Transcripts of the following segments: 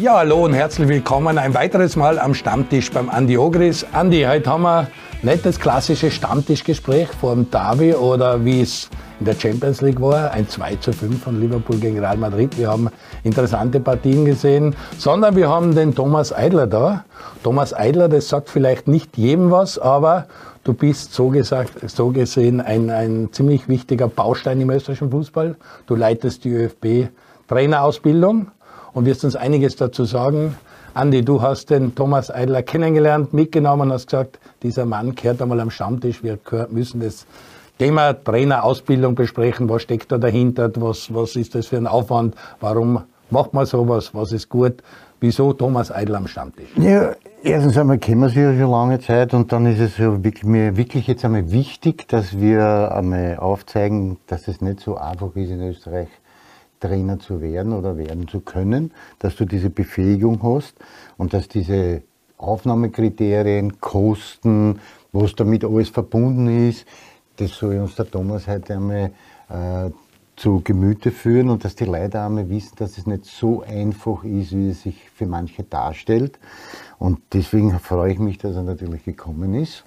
Ja, hallo und herzlich willkommen ein weiteres Mal am Stammtisch beim Andi Ogris. Andi, heute haben wir nicht das klassische Stammtischgespräch vor dem Derby oder wie es in der Champions League war, ein 2 zu 5 von Liverpool gegen Real Madrid. Wir haben interessante Partien gesehen, sondern wir haben den Thomas Eidler da. Thomas Eidler, das sagt vielleicht nicht jedem was, aber du bist so, gesagt, so gesehen ein, ein ziemlich wichtiger Baustein im österreichischen Fußball. Du leitest die ÖFB Trainerausbildung und wirst uns einiges dazu sagen. Andi, du hast den Thomas Eidler kennengelernt, mitgenommen und hast gesagt, dieser Mann kehrt einmal am Stammtisch. Wir müssen das Thema Trainerausbildung besprechen. Was steckt da dahinter? Was, was ist das für ein Aufwand? Warum macht man sowas? Was ist gut? Wieso Thomas Eidler am Stammtisch? Ja, erstens einmal kennen wir sie ja schon lange Zeit und dann ist es ja wirklich, mir wirklich jetzt einmal wichtig, dass wir einmal aufzeigen, dass es nicht so einfach ist in Österreich Trainer zu werden oder werden zu können, dass du diese Befähigung hast und dass diese Aufnahmekriterien, Kosten, was damit alles verbunden ist, das soll uns der Thomas heute einmal äh, zu Gemüte führen und dass die Leute einmal wissen, dass es nicht so einfach ist, wie es sich für manche darstellt. Und deswegen freue ich mich, dass er natürlich gekommen ist,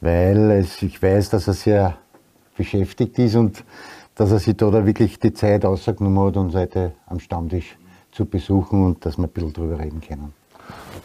weil es, ich weiß, dass er sehr beschäftigt ist und dass er sich da, wirklich die Zeit ausgenommen hat, uns heute am Stammtisch zu besuchen und dass wir ein bisschen drüber reden können.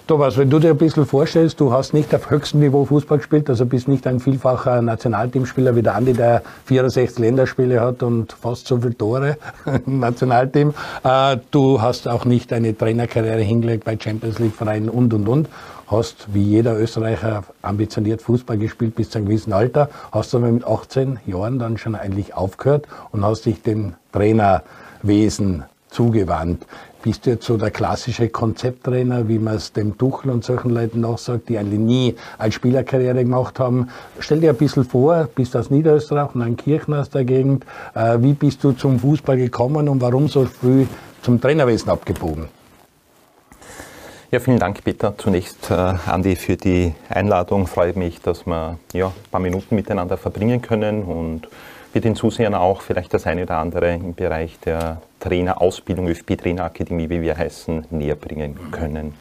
Thomas, wenn du dir ein bisschen vorstellst, du hast nicht auf höchstem Niveau Fußball gespielt, also bist nicht ein vielfacher Nationalteamspieler wie der Andi, der 64 Länderspiele hat und fast so viele Tore im Nationalteam. Äh, du hast auch nicht eine Trainerkarriere hingelegt bei Champions League Vereinen und und und. Hast wie jeder Österreicher ambitioniert Fußball gespielt bis zu einem gewissen Alter, hast aber mit 18 Jahren dann schon eigentlich aufgehört und hast dich dem Trainerwesen zugewandt. Bist du jetzt so der klassische Konzepttrainer, wie man es dem Tuchel und solchen Leuten nachsagt, die eigentlich nie als Spielerkarriere gemacht haben? Stell dir ein bisschen vor, bist aus Niederösterreich und ein Kirchen aus der Gegend. Äh, wie bist du zum Fußball gekommen und warum so früh zum Trainerwesen abgebogen? Ja, vielen Dank, Peter. Zunächst, äh, Andi, für die Einladung. Freut mich, dass wir ja, ein paar Minuten miteinander verbringen können und wir den Zusehern auch vielleicht das eine oder andere im Bereich der Trainerausbildung, ÖFB-Trainerakademie, wie wir heißen, näher bringen können.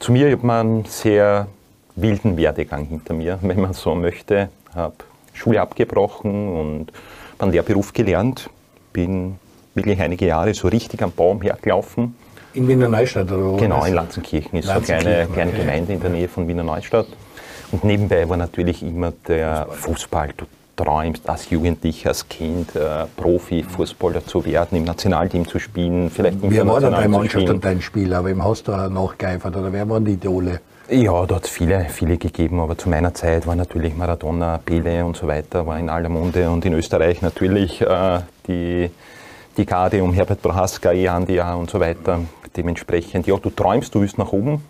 Zu mir hat man einen sehr wilden Werdegang hinter mir, wenn man so möchte. Ich habe Schule abgebrochen und dann Lehrberuf gelernt. Bin wirklich einige Jahre so richtig am Baum hergelaufen. In Wiener Neustadt oder wo? Genau, in Lanzenkirchen ist so eine kleine, kleine. Gemeinde in der Nähe von Wiener Neustadt. Und nebenbei war natürlich immer der Fußball, Fußball träumst, als Jugendlicher, als Kind äh, Profi-Fußballer zu werden, im Nationalteam zu spielen, vielleicht Wer war denn deine Mannschaft und dein Spieler? Wem hast du nachgeeifert oder wer waren die Idole? Ja, da hat es viele, viele gegeben, aber zu meiner Zeit war natürlich Maradona, Pele und so weiter, war in aller Munde und in Österreich natürlich äh, die, die Garde um Herbert Prohaska, Ehandia und so weiter. Dementsprechend, ja, du träumst, du willst nach oben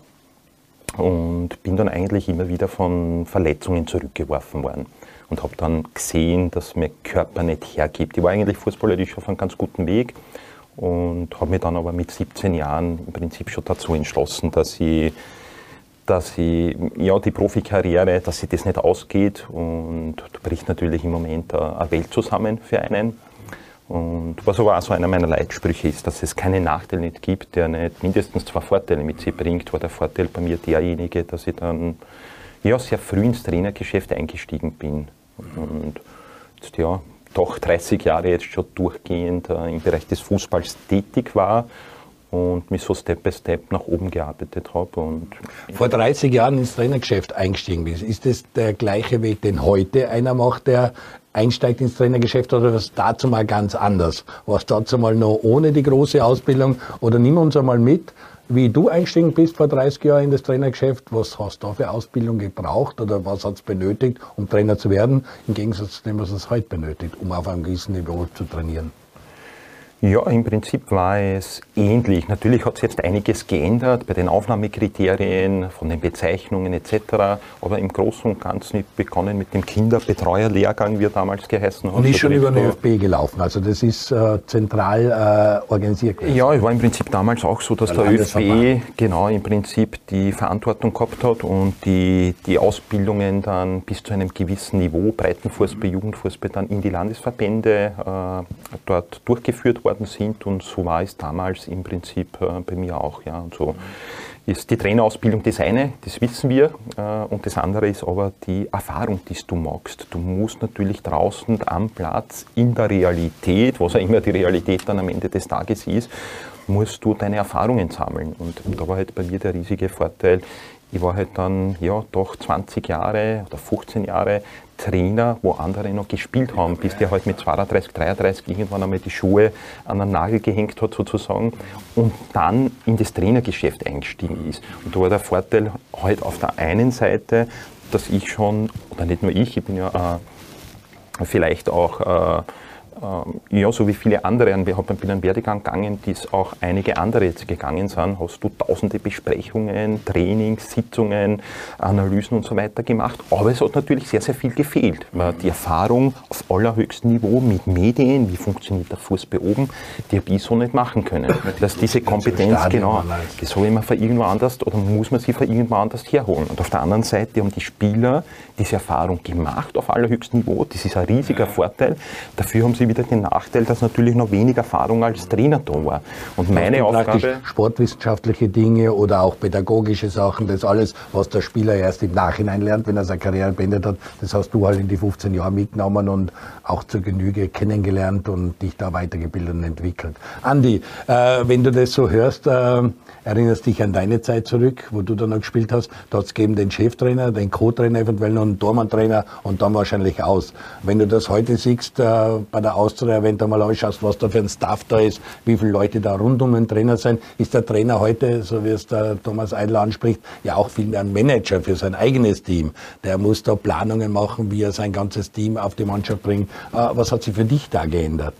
und bin dann eigentlich immer wieder von Verletzungen zurückgeworfen worden und habe dann gesehen, dass mir Körper nicht hergibt. Ich war eigentlich fußballerisch auf einem ganz guten Weg und habe mich dann aber mit 17 Jahren im Prinzip schon dazu entschlossen, dass ich, dass ich ja, die Profikarriere, dass sich das nicht ausgeht und da bricht natürlich im Moment eine Welt zusammen für einen. Und was aber auch so einer meiner Leitsprüche ist, dass es keinen Nachteil nicht gibt, der nicht mindestens zwei Vorteile mit sich bringt, war der Vorteil bei mir derjenige, dass ich dann ja, sehr früh ins Trainergeschäft eingestiegen bin. Und jetzt, ja, doch 30 Jahre jetzt schon durchgehend äh, im Bereich des Fußballs tätig war und mich so Step by Step nach oben gearbeitet habe. Vor 30 Jahren ins Trainergeschäft eingestiegen bist. Ist das der gleiche Weg, den heute einer macht, der einsteigt ins Trainergeschäft oder was dazu mal ganz anders? Was dazu mal noch ohne die große Ausbildung oder nimm uns einmal mit, wie du eingestiegen bist vor 30 Jahren in das Trainergeschäft, was hast du da für Ausbildung gebraucht oder was hat es benötigt, um Trainer zu werden, im Gegensatz zu dem, was es heute benötigt, um auf einem gewissen Niveau zu trainieren? Ja, im Prinzip war es ähnlich. Natürlich hat sich jetzt einiges geändert bei den Aufnahmekriterien, von den Bezeichnungen etc. Aber im Großen und Ganzen begonnen mit dem Kinderbetreuerlehrgang, wie er damals geheißen hat. Und ist schon über den ÖFB gelaufen, also das ist äh, zentral äh, organisiert gewesen. Ja, es war im Prinzip damals auch so, dass der, der ÖFB genau im Prinzip die Verantwortung gehabt hat und die, die Ausbildungen dann bis zu einem gewissen Niveau, Breitenfußball, Jugendfußball, dann in die Landesverbände äh, dort durchgeführt worden worden sind und so war es damals im Prinzip äh, bei mir auch. Ja. Und so ist die Trainerausbildung das eine, das wissen wir, äh, und das andere ist aber die Erfahrung, die du magst. Du musst natürlich draußen am Platz in der Realität, was auch immer die Realität dann am Ende des Tages ist, musst du deine Erfahrungen sammeln. Und da war halt bei mir der riesige Vorteil, ich war halt dann ja doch 20 Jahre oder 15 Jahre Trainer, wo andere noch gespielt haben, bis der halt mit 32, 33 irgendwann einmal die Schuhe an den Nagel gehängt hat sozusagen und dann in das Trainergeschäft eingestiegen ist. Und da war der Vorteil halt auf der einen Seite, dass ich schon, oder nicht nur ich, ich bin ja äh, vielleicht auch äh, ja, so wie viele andere, ich bin einen Werdegang gegangen, die es auch einige andere jetzt gegangen sind, hast du tausende Besprechungen, Trainings, Sitzungen, Analysen und so weiter gemacht. Aber es hat natürlich sehr, sehr viel gefehlt. Die Erfahrung auf allerhöchstem Niveau mit Medien, wie funktioniert der Fußball oben, die habe ich so nicht machen können. Dass diese Kompetenz, genau, habe ich mir von irgendwo anders oder muss man sie von irgendwo anders herholen. Und auf der anderen Seite haben die Spieler diese Erfahrung gemacht auf allerhöchstem Niveau. Das ist ein riesiger Vorteil. Dafür haben sie wieder den Nachteil, dass natürlich noch weniger Erfahrung als Trainer da war. Und meine Aufgabe. Sportwissenschaftliche Dinge oder auch pädagogische Sachen, das alles, was der Spieler erst im Nachhinein lernt, wenn er seine Karriere beendet hat, das hast du halt in die 15 Jahre mitgenommen und auch zur Genüge kennengelernt und dich da weitergebildet und entwickelt. Andi, äh, wenn du das so hörst, äh, erinnerst dich an deine Zeit zurück, wo du dann noch gespielt hast. Da hat gegeben den Cheftrainer, den Co-Trainer eventuell noch einen Tormann-Trainer und dann wahrscheinlich aus. Wenn du das heute siehst äh, bei der Austria, wenn du mal anschaust, was da für ein Staff da ist, wie viele Leute da rund um den Trainer sind, ist der Trainer heute, so wie es der Thomas Eidler anspricht, ja auch viel mehr ein Manager für sein eigenes Team. Der muss da Planungen machen, wie er sein ganzes Team auf die Mannschaft bringt. Äh, was hat sich für dich da geändert?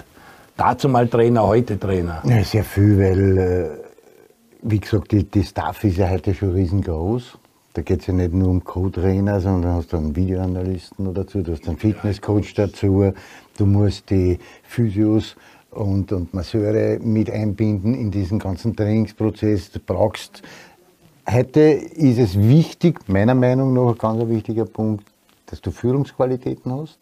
Dazu mal Trainer, heute Trainer. Ja, sehr viel, weil, äh, wie gesagt, die, die Staff ist ja heute schon riesengroß. Da geht es ja nicht nur um Co-Trainer, sondern du hast einen Videoanalysten dazu, du hast einen Fitnesscoach dazu, du musst die Physios und, und Masseure mit einbinden in diesen ganzen Trainingsprozess. Du brauchst, heute ist es wichtig, meiner Meinung nach ein ganz wichtiger Punkt, dass du Führungsqualitäten hast,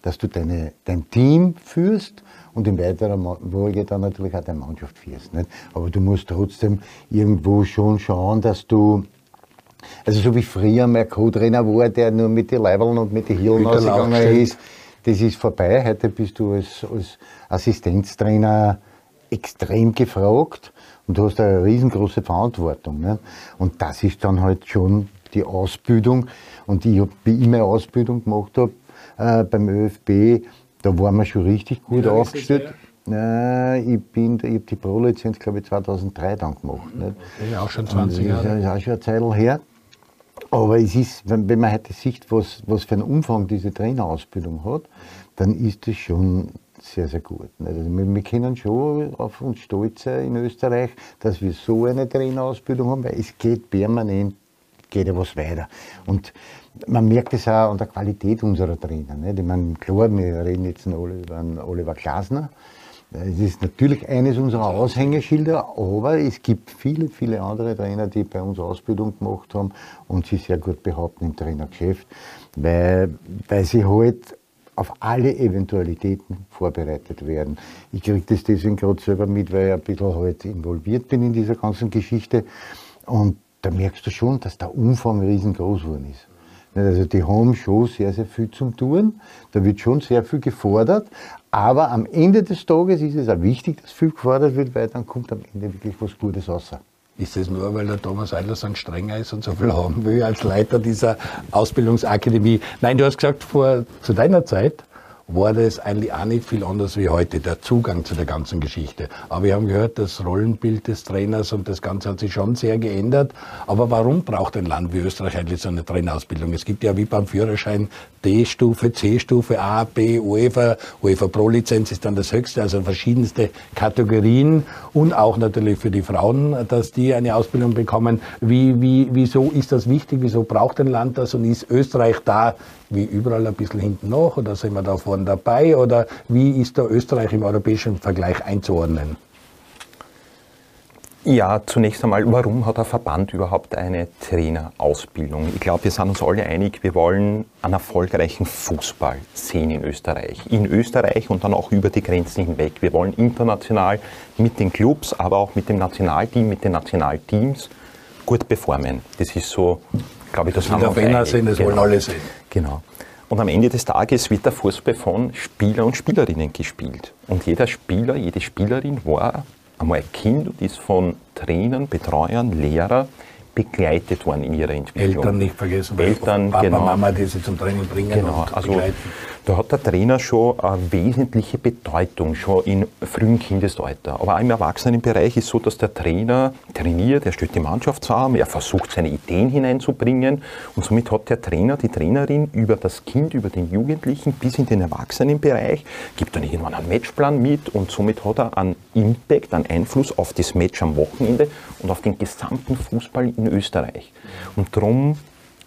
dass du deine, dein Team führst und in weiterer Folge dann natürlich auch deine Mannschaft führst. Nicht? Aber du musst trotzdem irgendwo schon schauen, dass du also so wie früher mein Co-Trainer war, der nur mit den Leibeln und mit den Hirn ausgegangen ist, das ist vorbei. Heute bist du als, als Assistenztrainer extrem gefragt und du hast eine riesengroße Verantwortung. Ne? Und das ist dann halt schon die Ausbildung. Und ich habe, wie ich meine Ausbildung gemacht habe äh, beim ÖFB, da waren wir schon richtig gut aufgestellt. Äh, ich bin, ich habe die Pro-Lizenz, glaube ich, 2003 dann gemacht. Nicht? Ja, auch schon 20 Jahre. Das ist auch schon eine Zeit her. Aber es ist, wenn, wenn man heute sieht, was, was für einen Umfang diese Trainerausbildung hat, dann ist das schon sehr, sehr gut. Also wir, wir, können schon auf uns stolz sein in Österreich, dass wir so eine Trainerausbildung haben, weil es geht permanent, geht ja was weiter. Und man merkt es auch an der Qualität unserer Trainer. Nicht? Ich meine, klar, wir reden jetzt alle über Oliver Glasner, es ist natürlich eines unserer Aushängeschilder, aber es gibt viele, viele andere Trainer, die bei uns Ausbildung gemacht haben und sich sehr gut behaupten im Trainergeschäft, weil, weil sie halt auf alle Eventualitäten vorbereitet werden. Ich kriege das deswegen gerade selber mit, weil ich ein bisschen halt involviert bin in dieser ganzen Geschichte. Und da merkst du schon, dass der Umfang riesengroß geworden ist. Also die haben schon sehr, sehr viel zum Tun. Da wird schon sehr viel gefordert. Aber am Ende des Tages ist es auch wichtig, dass viel gefordert wird, weil dann kommt am Ende wirklich was Gutes raus. Ist das nur, weil der Thomas Eidler so ein strenger ist und so viel haben will als Leiter dieser Ausbildungsakademie? Nein, du hast gesagt, vor, zu deiner Zeit war das eigentlich auch nicht viel anders wie heute, der Zugang zu der ganzen Geschichte. Aber wir haben gehört, das Rollenbild des Trainers und das Ganze hat sich schon sehr geändert. Aber warum braucht ein Land wie Österreich eigentlich so eine Trainerausbildung? Es gibt ja wie beim Führerschein D-Stufe, C-Stufe, A, B, UEFA, UEFA Pro-Lizenz ist dann das höchste, also verschiedenste Kategorien und auch natürlich für die Frauen, dass die eine Ausbildung bekommen. Wie, wie, wieso ist das wichtig? Wieso braucht ein Land das und ist Österreich da wie überall ein bisschen hinten nach oder sind wir da vorne dabei oder wie ist da Österreich im europäischen Vergleich einzuordnen? Ja, zunächst einmal, warum hat der Verband überhaupt eine Trainerausbildung? Ich glaube, wir sind uns alle einig, wir wollen einen erfolgreichen Fußball sehen in Österreich. In Österreich und dann auch über die Grenzen hinweg. Wir wollen international mit den Clubs, aber auch mit dem Nationalteam, mit den Nationalteams gut performen. Das ist so, glaube ich, das haben wir uns sind, das genau. wollen alle sehen. Genau. Und am Ende des Tages wird der Fußball von Spieler und Spielerinnen gespielt. Und jeder Spieler, jede Spielerin war einmal ein Kind und ist von Trainern, Betreuern, Lehrern begleitet worden in ihrer Entwicklung. Eltern nicht vergessen, Eltern, Papa, genau. Mama, die sie zum Training bringen genau. und also, begleiten. Da hat der Trainer schon eine wesentliche Bedeutung, schon in frühem Kindesalter. Aber auch im Erwachsenenbereich ist so, dass der Trainer trainiert, er stellt die Mannschaft zusammen, er versucht seine Ideen hineinzubringen und somit hat der Trainer, die Trainerin über das Kind, über den Jugendlichen bis in den Erwachsenenbereich, gibt dann irgendwann einen Matchplan mit und somit hat er einen Impact, einen Einfluss auf das Match am Wochenende und auf den gesamten Fußball in Österreich. Und darum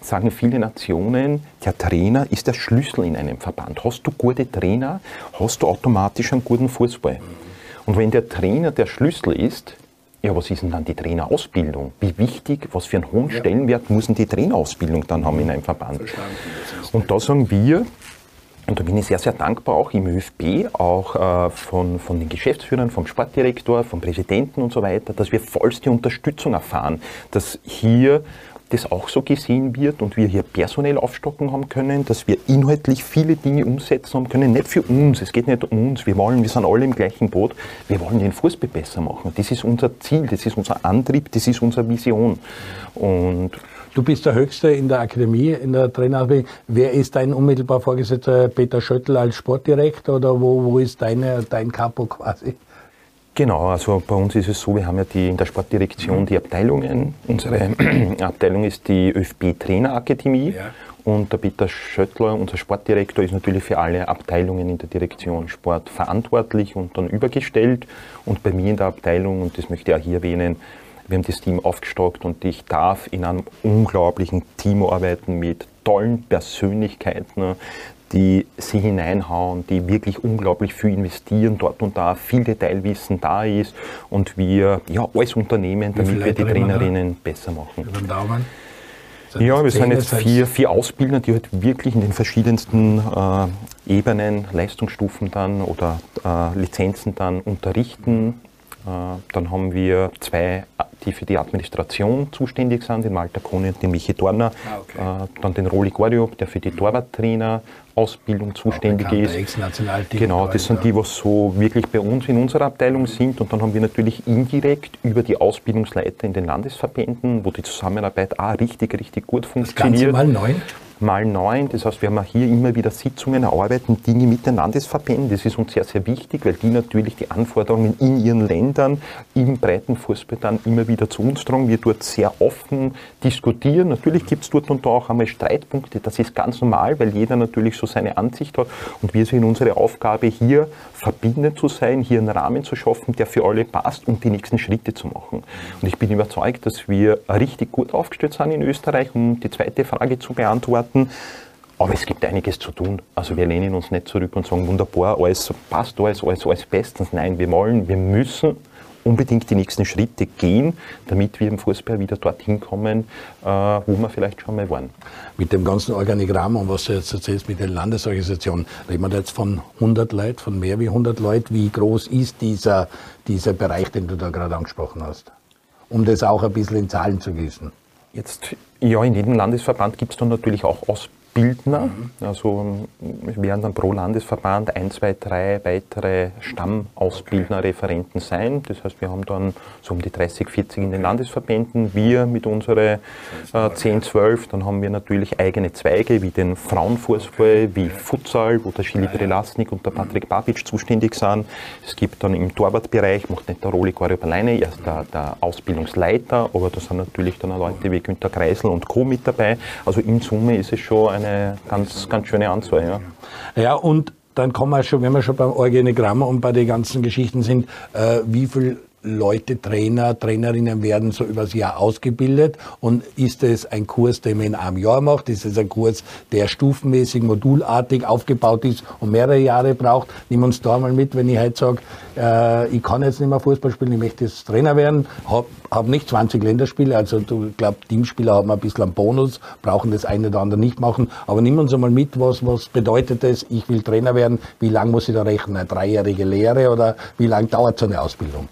sagen viele Nationen, der Trainer ist der Schlüssel in einem Verband. Hast du gute Trainer, hast du automatisch einen guten Fußball. Und wenn der Trainer der Schlüssel ist, ja, was ist denn dann die Trainerausbildung? Wie wichtig, was für einen hohen Stellenwert muss denn die Trainerausbildung dann haben in einem Verband? Und da sagen wir, und da bin ich sehr, sehr dankbar auch im ÖFB, auch äh, von, von den Geschäftsführern, vom Sportdirektor, vom Präsidenten und so weiter, dass wir vollste Unterstützung erfahren, dass hier das auch so gesehen wird und wir hier personell aufstocken haben können, dass wir inhaltlich viele Dinge umsetzen haben können. Nicht für uns, es geht nicht um uns, wir wollen, wir sind alle im gleichen Boot, wir wollen den Fußball besser machen. Das ist unser Ziel, das ist unser Antrieb, das ist unsere Vision. Und Du bist der Höchste in der Akademie, in der Trainerausbildung. Wer ist dein unmittelbar Vorgesetzter? Peter Schöttl als Sportdirektor oder wo, wo ist deine, dein Capo quasi? Genau, also bei uns ist es so, wir haben ja die, in der Sportdirektion die Abteilungen. Unsere Abteilung ist die ÖFB Trainerakademie ja. und der Peter Schöttler, unser Sportdirektor, ist natürlich für alle Abteilungen in der Direktion Sport verantwortlich und dann übergestellt. Und bei mir in der Abteilung, und das möchte ich auch hier erwähnen, wir haben das Team aufgestockt und ich darf in einem unglaublichen Team arbeiten mit tollen Persönlichkeiten, die sie hineinhauen, die wirklich unglaublich viel investieren, dort und da viel Detailwissen da ist und wir ja alles unternehmen, damit wir die Trainerinnen besser machen. Über den Daumen? Ja, wir sind jetzt vier, vier Ausbilder, die halt wirklich in den verschiedensten äh, Ebenen, Leistungsstufen dann oder äh, Lizenzen dann unterrichten. Äh, dann haben wir zwei, die für die Administration zuständig sind, den Malta Kone und den Michi Dorner. Ah, okay. Äh, dann den Roli Gordiop, der für die Torwarttrainer Ausbildung zuständig ist. Genau, das sind die, was so wirklich bei uns in unserer Abteilung sind. Und dann haben wir natürlich indirekt über die Ausbildungsleiter in den Landesverbänden, wo die Zusammenarbeit auch richtig, richtig gut funktioniert. Das Ganze mal neun? Mal neun. Das heißt, wir haben hier immer wieder Sitzungen, erarbeiten Dinge mit den. Das ist uns sehr, sehr wichtig, weil die natürlich die Anforderungen in ihren Ländern im Breitenfußball dann immer wieder zu uns tragen. Wir dort sehr offen diskutieren. Natürlich gibt es dort und da auch einmal Streitpunkte. Das ist ganz normal, weil jeder natürlich so seine Ansicht hat. Und wir sehen unsere Aufgabe hier, verbindend zu sein, hier einen Rahmen zu schaffen, der für alle passt und die nächsten Schritte zu machen. Und ich bin überzeugt, dass wir richtig gut aufgestellt sind in Österreich, um die zweite Frage zu beantworten. Aber es gibt einiges zu tun. Also wir lehnen uns nicht zurück und sagen, wunderbar, alles passt, alles, alles, alles bestens. Nein, wir wollen, wir müssen unbedingt die nächsten Schritte gehen, damit wir im Fußball wieder dorthin kommen, äh, wo wir vielleicht schon mal waren. Mit dem ganzen Organigramm und was du jetzt erzählst mit den Landesorganisationen, reden wir da jetzt von 100 Leuten, von mehr wie 100 Leuten. Wie groß ist dieser, dieser Bereich, den du da gerade angesprochen hast? Um das auch ein bisschen in Zahlen zu gießen. Jetzt, ja, in jedem Landesverband gibt es dann natürlich auch Ausbildungen. Bildner. Also werden dann pro Landesverband ein, zwei, drei weitere Stammausbildner, Referenten sein. Das heißt, wir haben dann so um die 30, 40 in den Landesverbänden. Wir mit unseren äh, 10, 12. Dann haben wir natürlich eigene Zweige wie den Frauenfußball, wie Futsal, wo der Schili Prelasnik und der Patrick Babic zuständig sind. Es gibt dann im Torwartbereich, macht nicht der Roli Goriop alleine, er ist der, der Ausbildungsleiter, aber da sind natürlich dann auch Leute wie Günter Kreisel und Co. mit dabei. Also in Summe ist es schon eine ganz, ganz schöne Anzahl. Ja, ja und dann kommen wir schon, wenn wir schon beim Organigramm und bei den ganzen Geschichten sind, äh, wie viel Leute, Trainer, Trainerinnen werden so übers Jahr ausgebildet? Und ist es ein Kurs, den man in einem Jahr macht? Ist es ein Kurs, der stufenmäßig, modulartig aufgebaut ist und mehrere Jahre braucht? Nimm uns da mal mit, wenn ich heute sage, äh, ich kann jetzt nicht mehr Fußball spielen, ich möchte jetzt Trainer werden, habe hab nicht 20 Länderspiele, also du glaub, Teamspieler haben ein bisschen einen Bonus, brauchen das eine oder andere nicht machen. Aber nimm uns einmal mit, was, was bedeutet es, ich will Trainer werden, wie lange muss ich da rechnen? Eine dreijährige Lehre oder wie lange dauert so eine Ausbildung?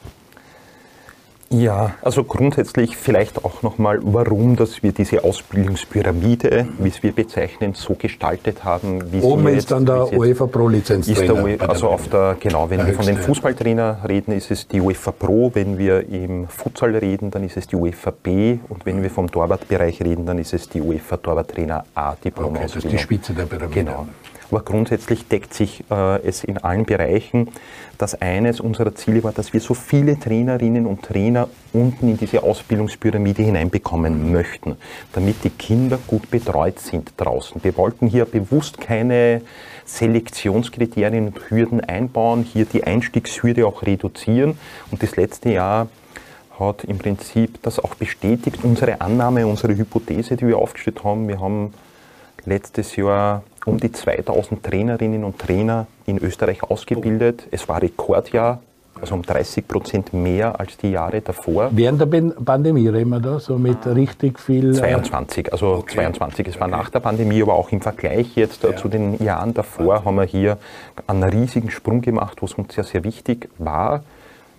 Ja, also grundsätzlich vielleicht auch nochmal, warum, dass wir diese Ausbildungspyramide, wie es wir bezeichnen, so gestaltet haben. Wie Oben ist dann der UEFA Pro Lizenz. Ist der UEFA, also auf der, genau, wenn wir von den Fußballtrainer reden, ist es die UEFA Pro, wenn wir im Futsal reden, dann ist es die UEFA B und wenn wir vom Torwartbereich reden, dann ist es die UEFA Torwarttrainer A Diplom. Okay, das ist die Spitze der Pyramide. Genau. Aber grundsätzlich deckt sich äh, es in allen Bereichen, dass eines unserer Ziele war, dass wir so viele Trainerinnen und Trainer unten in diese Ausbildungspyramide hineinbekommen möchten, damit die Kinder gut betreut sind draußen. Wir wollten hier bewusst keine Selektionskriterien und Hürden einbauen, hier die Einstiegshürde auch reduzieren. Und das letzte Jahr hat im Prinzip das auch bestätigt, unsere Annahme, unsere Hypothese, die wir aufgestellt haben. Wir haben letztes Jahr um die 2000 Trainerinnen und Trainer in Österreich ausgebildet. Es war Rekordjahr, also um 30 Prozent mehr als die Jahre davor. Während der Pandemie reden wir da, so mit richtig viel. 22, äh, also okay. 22. Es war okay. nach der Pandemie, aber auch im Vergleich jetzt äh, ja. zu den Jahren davor haben wir hier einen riesigen Sprung gemacht, was uns sehr, sehr wichtig war.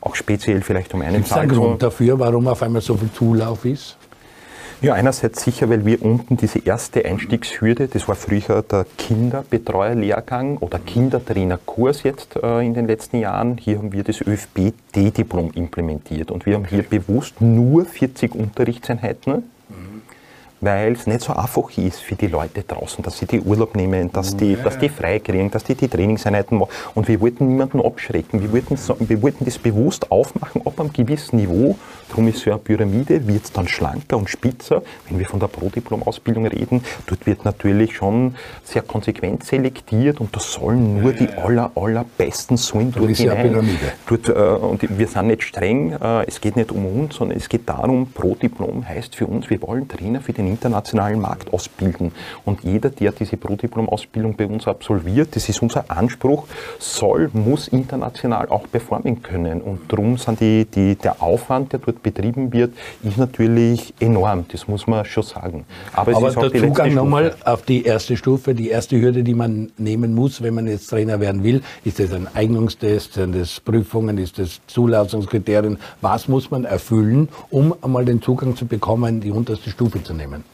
Auch speziell vielleicht um einen Gibt es einen Grund dafür, warum auf einmal so viel Zulauf ist? Ja, einerseits sicher, weil wir unten diese erste Einstiegshürde, das war früher der Kinderbetreuerlehrgang oder Kindertrainerkurs jetzt äh, in den letzten Jahren, hier haben wir das ÖFB-D-Diplom implementiert und wir haben hier bewusst nur 40 Unterrichtseinheiten weil es nicht so einfach ist für die Leute draußen, dass sie die Urlaub nehmen, dass die, ja. dass die frei kriegen, dass die die Trainingseinheiten machen. Und wir wollten niemanden abschrecken. Wir wollten, wir wollten das bewusst aufmachen, ab einem gewissen Niveau. Darum ist so eine Pyramide, wird es dann schlanker und spitzer. Wenn wir von der Pro-Diplom-Ausbildung reden, dort wird natürlich schon sehr konsequent selektiert und da sollen nur die aller, allerbesten sollen dort ist hinein. Pyramide. Dort, äh, und wir sind nicht streng, äh, es geht nicht um uns, sondern es geht darum, Pro-Diplom heißt für uns, wir wollen Trainer für den internationalen Markt ausbilden. Und jeder, der diese Pro-Diplom-Ausbildung bei uns absolviert, das ist unser Anspruch, soll, muss international auch performen können. Und darum sind die, die, der Aufwand, der dort betrieben wird, ist natürlich enorm. Das muss man schon sagen. Aber, Aber der Zugang nochmal auf die erste Stufe, die erste Hürde, die man nehmen muss, wenn man jetzt Trainer werden will, ist das ein Eignungstest, sind das Prüfungen, ist das Zulassungskriterien? Was muss man erfüllen, um einmal den Zugang zu bekommen, die unterste Stufe zu nehmen?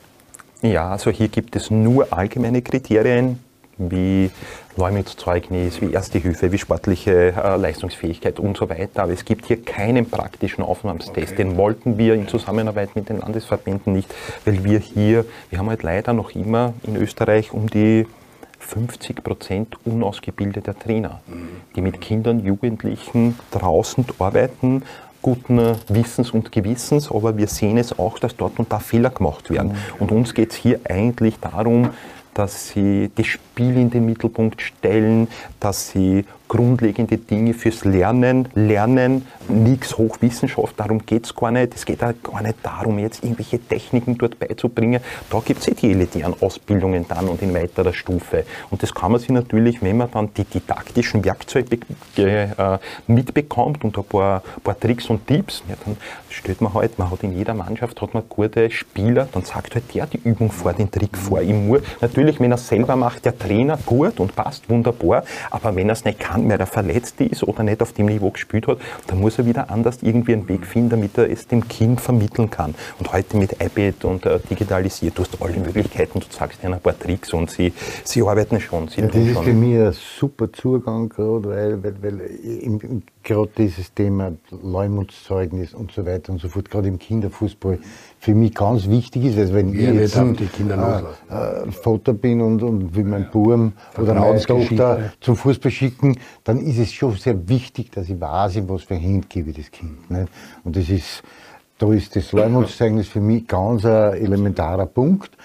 Ja, also hier gibt es nur allgemeine Kriterien wie Leumundszeugnis, wie Erste Hilfe, wie sportliche äh, Leistungsfähigkeit und so weiter. Aber es gibt hier keinen praktischen Aufnahmstest. Okay. Den wollten wir in Zusammenarbeit mit den Landesverbänden nicht, weil wir hier, wir haben halt leider noch immer in Österreich um die 50 Prozent unausgebildeter Trainer, mhm. die mit Kindern, Jugendlichen draußen arbeiten, guten Wissens und Gewissens, aber wir sehen es auch, dass dort und da Fehler gemacht werden. Mhm. Und uns geht es hier eigentlich darum, dass sie das Spiel in den Mittelpunkt stellen, dass sie grundlegende Dinge fürs Lernen, Lernen, nichts Hochwissenschaft, darum geht es gar nicht. Es geht auch gar nicht darum, jetzt irgendwelche Techniken dort beizubringen. Da gibt es eh die elitären Ausbildungen dann und in weiterer Stufe. Und das kann man sich natürlich, wenn man dann die didaktischen Werkzeuge äh, mitbekommt und ein paar, paar Tricks und Tipps, ja, dann stellt man halt, man hat in jeder Mannschaft hat man gute Spieler, dann sagt halt der die Übung vor, den Trick vor. Ich muss, natürlich, wenn er selber macht, der Trainer gut und passt wunderbar, aber wenn er es nicht kann, weil er verletzt ist oder nicht auf dem Niveau gespielt hat, dann muss er wieder anders irgendwie einen Weg finden, damit er es dem Kind vermitteln kann. Und heute mit iPad und äh, digitalisiert, du hast alle Möglichkeiten, du sagst ihnen ein paar Tricks und sie, sie arbeiten schon. Sie ja, das ist schon. für mich ein super Zugang gerade, weil, weil, weil gerade dieses Thema Leumundszeugnis und so weiter und so fort, gerade im Kinderfußball, für mich ganz wichtig ist. Also wenn ich jetzt ein, äh, äh, Vater bin und, und will meinen Buben oder meine Tochter zum Fußball schicken, dann ist es schon sehr wichtig, dass ich weiß, was für Hand gebe ich das Kind. Nicht? Und das ist, da ist das Leumundszeugnis für mich ganz ein elementarer Punkt.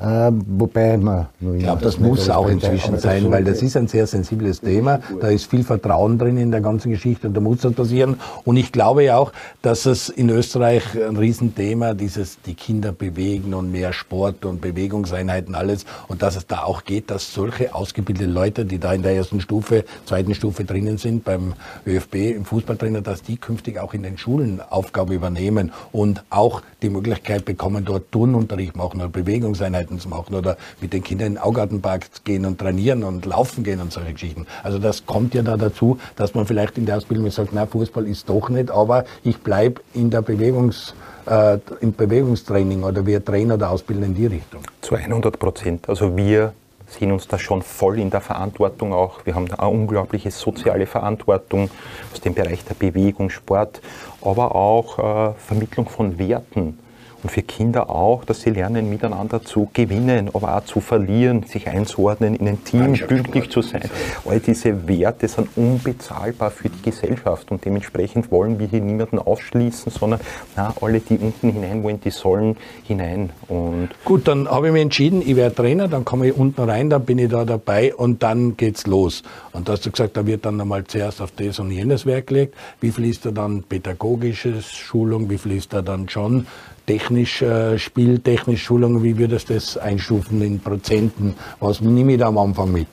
Äh, wobei man Ich glaube, das muss auch inzwischen sein, weil das ist ein sehr sensibles Thema. Da ist viel Vertrauen drin in der ganzen Geschichte und da muss das passieren. Und ich glaube ja auch, dass es in Österreich ein Riesenthema, dieses die Kinder bewegen und mehr Sport und Bewegungseinheiten alles und dass es da auch geht, dass solche ausgebildete Leute, die da in der ersten Stufe, zweiten Stufe drinnen sind beim ÖFB im Fußballtrainer, dass die künftig auch in den Schulen Aufgabe übernehmen und auch die Möglichkeit bekommen, dort Turnunterricht machen oder Bewegungseinheiten Zu machen oder mit den Kindern in den Augartenpark gehen und trainieren und laufen gehen und solche Geschichten. Also das kommt ja da dazu, dass man vielleicht in der Ausbildung sagt, na Fußball ist doch nicht, aber ich bleibe in der Bewegungs äh, im Bewegungstraining oder wir trainen oder ausbilden in die Richtung. Zu 100 Prozent. Also wir sehen uns da schon voll in der Verantwortung auch. Wir haben eine unglaubliche soziale Verantwortung aus dem Bereich der Bewegung, Sport, aber auch äh, Vermittlung von Werten und für Kinder auch, dass sie lernen, miteinander zu gewinnen, aber auch zu verlieren, sich einzuordnen, in ein Team pünktlich zu sein. All diese Werte sind unbezahlbar für die Gesellschaft und dementsprechend wollen wir hier niemanden ausschließen, sondern na, alle, die unten hinein wollen, die sollen hinein. Und Gut, dann habe ich mich entschieden, ich werde Trainer, dann komme ich unten rein, dann bin ich da dabei und dann geht's los. Und da hast du gesagt, da wird dann einmal zuerst auf das und jenes Werk gelegt. Wie viel ist da dann pädagogische Schulung, wie viel ist da dann schon technisch, äh, spieltechnisch Schulung, wie würdest du das einstufen in Prozenten? Was nehme ich da am Anfang mit?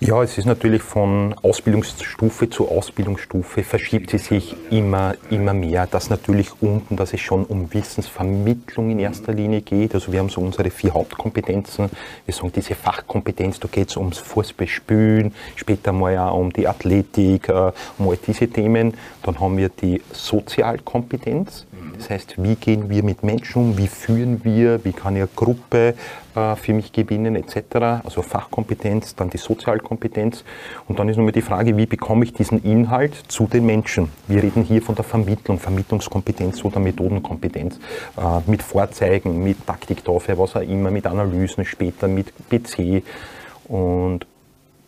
Ja, es ist natürlich von Ausbildungsstufe zu Ausbildungsstufe verschiebt sie sich immer, immer mehr. Das natürlich unten, dass es schon um Wissensvermittlung in erster Linie geht. Also wir haben so unsere vier Hauptkompetenzen. Wir sagen diese Fachkompetenz, da geht es ums Fußballspielen, später mal ja um die Athletik, äh, um all diese Themen. Dann haben wir die Sozialkompetenz. Das heißt, wie gehen wir mit Menschen um, wie führen wir, wie kann ich eine Gruppe äh, für mich gewinnen etc. Also Fachkompetenz, dann die Sozialkompetenz und dann ist nochmal die Frage, wie bekomme ich diesen Inhalt zu den Menschen. Wir reden hier von der Vermittlung, Vermittlungskompetenz oder Methodenkompetenz, äh, mit Vorzeigen, mit Taktiktafel, was auch immer, mit Analysen später, mit PC und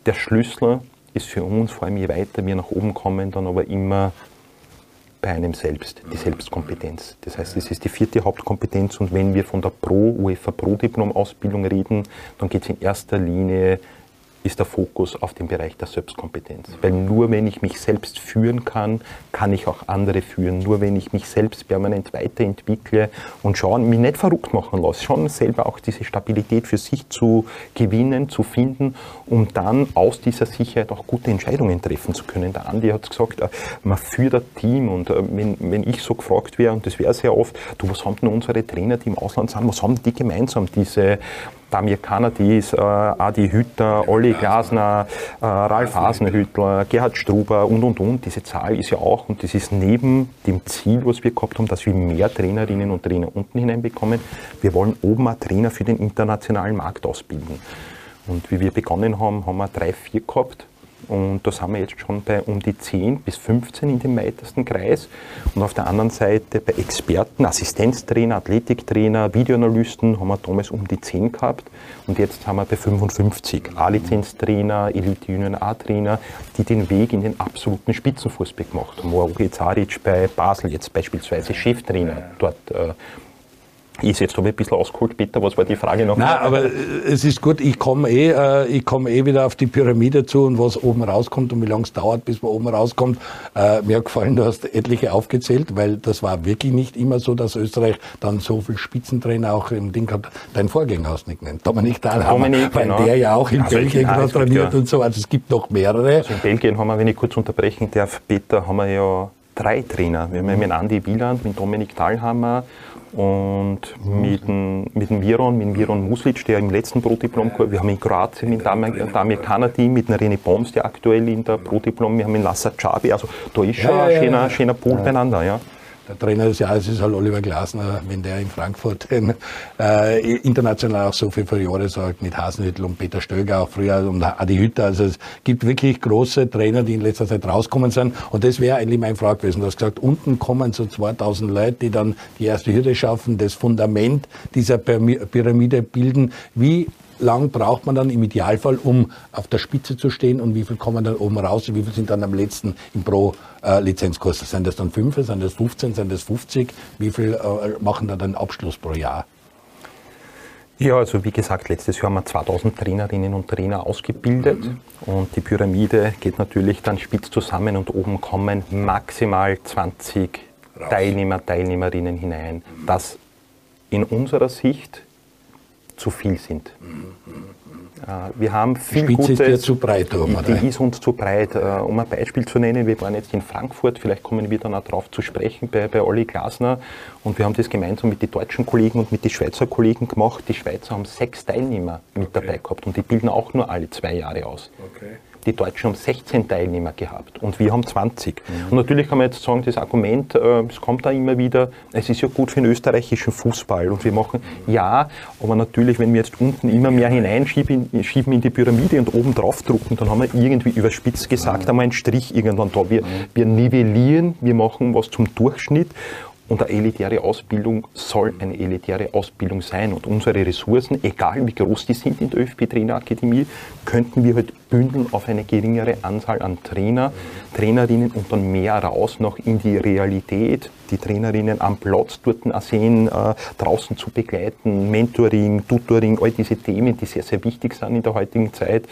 der Schlüssel ist für uns, vor allem je weiter wir nach oben kommen, dann aber immer bei einem selbst, die Selbstkompetenz. Das heißt, es ist die vierte Hauptkompetenz und wenn wir von der Pro, UEFA Pro Diplom Ausbildung reden, dann geht es in erster Linie ist der Fokus auf den Bereich der Selbstkompetenz. Weil nur wenn ich mich selbst führen kann, kann ich auch andere führen. Nur wenn ich mich selbst permanent weiterentwickle und schauen, mich nicht verrückt machen lasse, schon selber auch diese Stabilität für sich zu gewinnen, zu finden, um dann aus dieser Sicherheit auch gute Entscheidungen treffen zu können. Der Andi hat gesagt, äh, man führt ein Team und äh, wenn, wenn ich so gefragt wäre, und das wäre sehr oft, du, was haben denn unsere Trainer, die im Ausland sind, was haben die gemeinsam, diese Damir Kanadis, äh, Adi Hütter, Olli Glasner, äh, Ralf Hasenhüttler, Gerhard Struber und und und. Diese Zahl ist ja auch, und das ist neben dem Ziel, was wir gehabt haben, dass wir mehr Trainerinnen und Trainer unten hineinbekommen. Wir wollen oben auch Trainer für den internationalen Markt ausbilden. Und wie wir begonnen haben, haben wir drei, vier gehabt. Und da sind wir jetzt schon bei um die 10 bis 15 in dem weitesten Kreis. Und auf der anderen Seite bei Experten, Assistenztrainer, Athletiktrainer, Videoanalysten haben wir damals um die 10 gehabt. Und jetzt haben wir bei 55 A-Lizenztrainer, Elite Union A-Trainer, die den Weg in den absoluten Spitzenfußball gemacht haben. Wo Zaric bei Basel jetzt beispielsweise Cheftrainer dort äh, ist jetzt habe ich ein bisschen ausgeholt, Peter, was war die Frage noch? Nein, aber äh, es ist gut, ich komme eh, äh, ich komme eh wieder auf die Pyramide zu und was oben rauskommt und wie lange es dauert, bis man oben rauskommt. Äh, mir hat gefallen, du hast etliche aufgezählt, weil das war wirklich nicht immer so, dass Österreich dann so viel Spitzentrainer auch im Ding hat. Dein Vorgänger hast du nicht genannt, Dominik Dahlhammer, Dominik, weil genau. der ja auch in also Belgien gerade trainiert ja. und so. Also es gibt noch mehrere. Also in Belgien haben wir, wenn ich kurz unterbrechen darf, Peter, haben wir ja drei Trainer. Wir haben mhm. mit Andi Wieland, mit Dominik Dahlhammer und mit dem, mit dem Viron, mit dem Viron Muslic, der im letzten Pro-Diplom, wir haben in Kroatien mit dem Damir Kanadi, mit René Boms, der aktuell in der Pro-Diplom, wir haben in Lassa Chabi, also da ist schon ja, ein schöner, schöner Pool beieinander. Ja der Trainer des Jahres ist halt Oliver Glasner, wenn der in Frankfurt äh, international auch so viel Jahre sagt, mit Hasenhüttel und Peter Stöger auch früher und Adi Hütter. Also es gibt wirklich große Trainer, die in letzter Zeit rauskommen sind. Und das wäre eigentlich mein Frage gewesen. Du hast gesagt, unten kommen so 2000 Leute, die dann die erste Hürde schaffen, das Fundament dieser Pyramide bilden. Wie lang braucht man dann im Idealfall, um auf der Spitze zu stehen und wie viel kommen dann oben raus und wie viel sind dann am letzten im Pro-Lizenzkurs? Sind das dann 5, sind das 15, sind das 50? Wie viel äh, machen da dann Abschluss pro Jahr? Ja, also wie gesagt, letztes Jahr haben wir 2000 Trainerinnen und Trainer ausgebildet mhm. und die Pyramide geht natürlich dann spitz zusammen und oben kommen maximal 20 Raus. Teilnehmer, Teilnehmerinnen hinein, das in unserer Sicht zu viel sind. Äh, wir haben viel die Spitze Gutes. ist zu breit, um, Die ist uns zu breit. Äh, um ein Beispiel zu nennen, wir waren jetzt in Frankfurt, vielleicht kommen wir dann auch darauf zu sprechen bei, bei Olli Glasner und wir haben das gemeinsam mit den deutschen Kollegen und mit den Schweizer Kollegen gemacht. Die Schweizer haben sechs Teilnehmer mit okay. dabei gehabt und die bilden auch nur alle zwei Jahre aus. Okay. Die Deutschen haben 16 Teilnehmer gehabt und wir haben 20. Mhm. Und natürlich kann man jetzt sagen, das Argument, äh, es kommt da immer wieder, es ist ja gut für den österreichischen Fußball und wir machen, ja, aber natürlich, wenn wir jetzt unten immer mehr hineinschieben schieben in die Pyramide und oben drauf drucken, dann haben wir irgendwie überspitzt gesagt mhm. einmal einen Strich irgendwann da. Wir, mhm. wir nivellieren, wir machen was zum Durchschnitt und eine elitäre Ausbildung soll eine elitäre Ausbildung sein. Und unsere Ressourcen, egal wie groß die sind in der ÖFB-Trainerakademie, könnten wir halt bündeln auf eine geringere Anzahl an Trainer, Trainerinnen und dann mehr raus noch in die Realität, die Trainerinnen am Platz dort sehen, äh, draußen zu begleiten, Mentoring, Tutoring, all diese Themen, die sehr, sehr wichtig sind in der heutigen Zeit,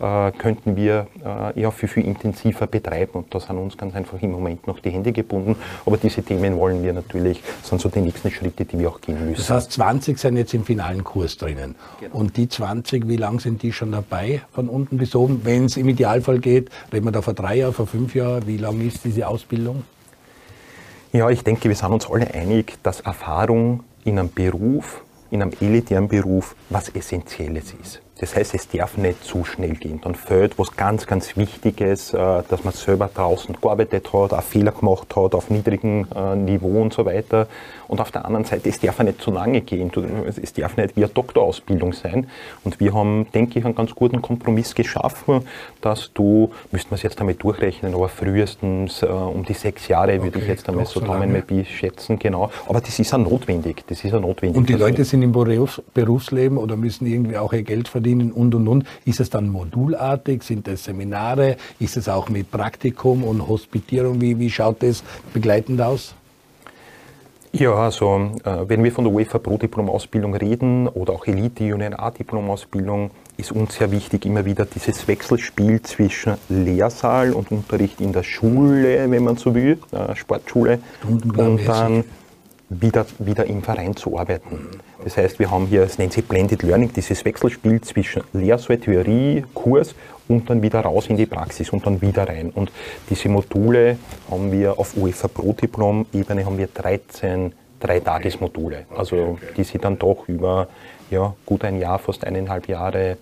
äh, könnten wir äh, ja viel, viel intensiver betreiben. Und da sind uns ganz einfach im Moment noch die Hände gebunden, aber diese Themen wollen wir natürlich, sind so die nächsten Schritte, die wir auch gehen müssen. Das heißt, 20 sind jetzt im finalen Kurs drinnen. Genau. und die 20, wie lang sind die schon dabei, von unten bis oben, wenn es im Idealfall geht, reden wir da vor drei Jahren, vor fünf Jahren, wie lang ist diese Ausbildung? Ja, ich denke, wir sind uns alle einig, dass Erfahrung in einem Beruf, in einem elitären Beruf, was Essentielles ist. Das heißt, es darf nicht zu schnell gehen. Dann fehlt was ganz, ganz Wichtiges, äh, dass man selber draußen gearbeitet hat, auch Fehler gemacht hat auf niedrigem äh, Niveau und so weiter. Und auf der anderen Seite, es darf auch nicht zu lange gehen. Es darf nicht wie eine Doktorausbildung sein. Und wir haben, denke ich, einen ganz guten Kompromiss geschaffen, dass du, müssten wir es jetzt damit durchrechnen, aber frühestens äh, um die sechs Jahre okay, würde ich jetzt einmal so Daumen mal schätzen, genau. Aber das ist ja notwendig. Das ist ja notwendig. Und die Leute sind im Berufsleben oder müssen irgendwie auch ihr Geld verdienen und und und. Ist es dann modulartig? Sind es Seminare? Ist es auch mit Praktikum und Hospitierung? Wie, wie schaut das begleitend aus? Ja, also äh, wenn wir von der UEFA Pro Diplom Ausbildung reden oder auch Elite Union A Diplom Ausbildung, ist uns sehr wichtig immer wieder dieses Wechselspiel zwischen Lehrsaal und Unterricht in der Schule, wenn man so will, äh, Sportschule, und dann wieder, wieder im Verein zu arbeiten. Das heißt, wir haben hier, es nennt sich Blended Learning, dieses Wechselspiel zwischen Lehrsaal, Theorie, Kurs und dann wieder raus in die Praxis und dann wieder rein. Und diese Module haben wir auf UEFA Pro Diplom Ebene haben wir 13 Dreitagesmodule. Also die sie dann doch über ja, gut ein Jahr, fast eineinhalb Jahre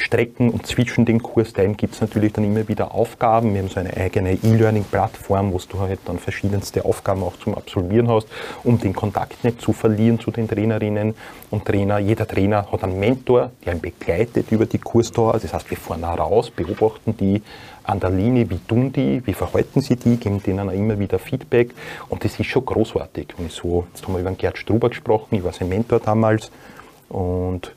Strecken und zwischen den Kursteilen gibt es natürlich dann immer wieder Aufgaben. Wir haben so eine eigene E-Learning-Plattform, wo du halt dann verschiedenste Aufgaben auch zum Absolvieren hast, um den Kontakt nicht zu verlieren zu den Trainerinnen und Trainer. Jeder Trainer hat einen Mentor, der ihn begleitet über die Kursdauer. Das heißt, wir fahren raus, beobachten die an der Linie, wie tun die, wie verhalten sie die, geben denen auch immer wieder Feedback und das ist schon großartig. Und so, jetzt haben wir über den Gerd Struber gesprochen, ich war sein Mentor damals und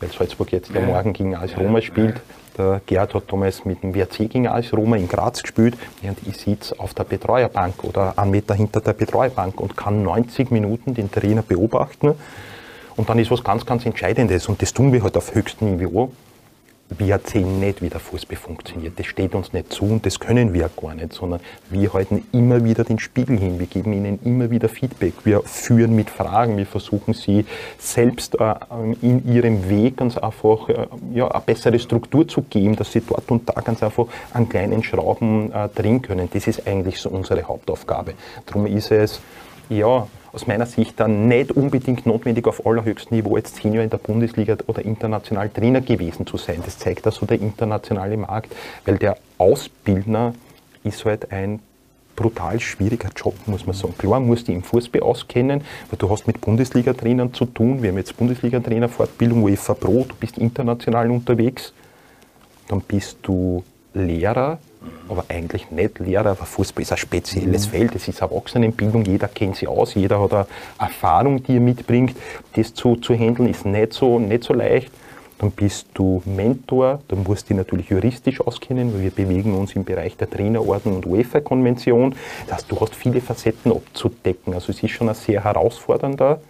weil Salzburg jetzt ja morgen gegen AS Roma spielt. Der Gerd hat damals mit dem WRC gegen AS Roma in Graz gespielt und ich sitze auf der Betreuerbank oder einen Meter hinter der Betreuerbank und kann 90 Minuten den Trainer beobachten. Und dann ist was ganz, ganz Entscheidendes und das tun wir halt auf höchstem Niveau wir erzählen nicht, wie der Fußball funktioniert. Das steht uns nicht zu und das können wir gar nicht, sondern wir halten immer wieder den Spiegel hin. Wir geben ihnen immer wieder Feedback. Wir führen mit Fragen. Wir versuchen sie selbst äh, in ihrem Weg ganz einfach äh, ja, eine bessere Struktur zu geben, dass sie dort und da ganz einfach an kleinen Schrauben äh, drehen können. Das ist eigentlich so unsere Hauptaufgabe. Darum ist es, ja, aus meiner Sicht dann nicht unbedingt notwendig auf allerhöchstem Niveau jetzt Senior in der Bundesliga oder international Trainer gewesen zu sein. Das zeigt also der internationale Markt, weil der Ausbildner ist halt ein brutal schwieriger Job, muss man sagen. Klar, musst du im Fußball auskennen, weil du hast mit Bundesliga-Trainern zu tun. Wir haben jetzt Bundesliga-Trainer-Fortbildung, UEFA Pro, du bist international unterwegs. Dann bist du Lehrer, aber eigentlich nicht Lehrer, aber Fußball ist ein spezielles mhm. Feld, es ist Erwachsenenbildung, jeder kennt sie aus, jeder hat eine Erfahrung, die er mitbringt. Das zu, zu handeln ist nicht so, nicht so leicht. Dann bist du Mentor, dann musst du dich natürlich juristisch auskennen, weil wir bewegen uns im Bereich der Trainerordnung und UEFA-Konvention. Das heißt, du hast viele Facetten abzudecken. Also es ist schon ein sehr herausfordernder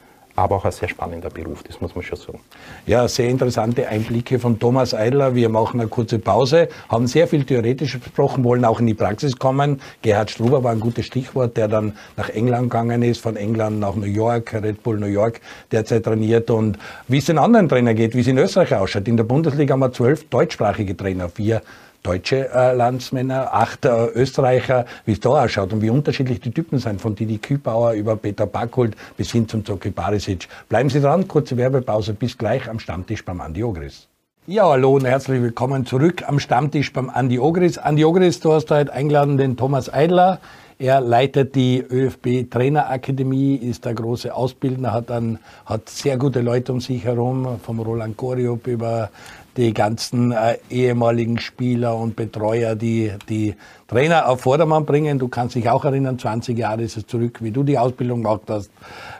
aber auch ein sehr spannender Beruf, das muss man schon sagen. Ja, sehr interessante Einblicke von Thomas Eidler. Wir machen eine kurze Pause, haben sehr viel theoretisch besprochen, wollen auch in die Praxis kommen. Gerhard Struber war ein gutes Stichwort, der dann nach England gegangen ist, von England nach New York, Red Bull New York derzeit trainiert und wie es den anderen Trainern geht, wie es in Österreich ausschaut. In der Bundesliga haben wir zwölf deutschsprachige Trainer, vier deutsche äh, Landsmänner, acht äh, Österreicher, wie es da ausschaut und wie unterschiedlich die Typen sind, von Didi Kübauer über Peter Backholt bis hin zum Zoki Barisic. Bleiben Sie dran, kurze Werbepause, bis gleich am Stammtisch beim Andi Ogris. Ja, hallo und herzlich willkommen zurück am Stammtisch beim Andi Ogris. Andi Ogris, du hast heute eingeladen den Thomas Eidler. Er leitet die ÖFB Trainerakademie, ist der große Ausbildner, hat, dann, hat sehr gute Leute um sich herum, vom Roland Goriop über die ganzen äh, ehemaligen Spieler und Betreuer, die die Trainer auf Vordermann bringen. Du kannst dich auch erinnern, 20 Jahre ist es zurück, wie du die Ausbildung gemacht hast.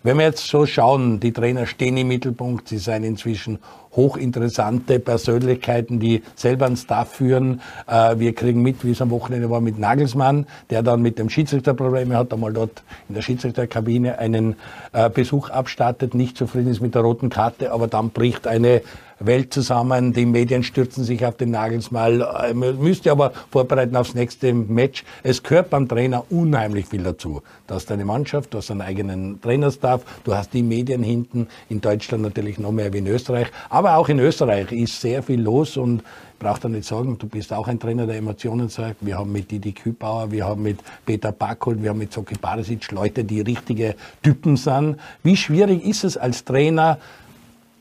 Wenn wir jetzt so schauen, die Trainer stehen im Mittelpunkt, sie sind inzwischen hochinteressante Persönlichkeiten, die selber einen Staff führen. Äh, wir kriegen mit, wie es am Wochenende war mit Nagelsmann, der dann mit dem Schiedsrichter Probleme hat, einmal dort in der Schiedsrichterkabine einen äh, Besuch abstattet, nicht zufrieden ist mit der roten Karte, aber dann bricht eine Welt zusammen, die Medien stürzen sich auf den Nagelsmann, äh, müsste aber vorbereiten aufs nächste Match. Es gehört beim Trainer unheimlich viel dazu. Du hast deine Mannschaft, du hast einen eigenen Trainerstaff, du hast die Medien hinten, in Deutschland natürlich noch mehr wie in Österreich, aber auch in Österreich ist sehr viel los und braucht er nicht sagen, du bist auch ein Trainer der Emotionen sagt. Wir haben mit Didi Kübauer, wir haben mit Peter Backholt, wir haben mit Zoki Barisic Leute, die richtige Typen sind. Wie schwierig ist es als Trainer,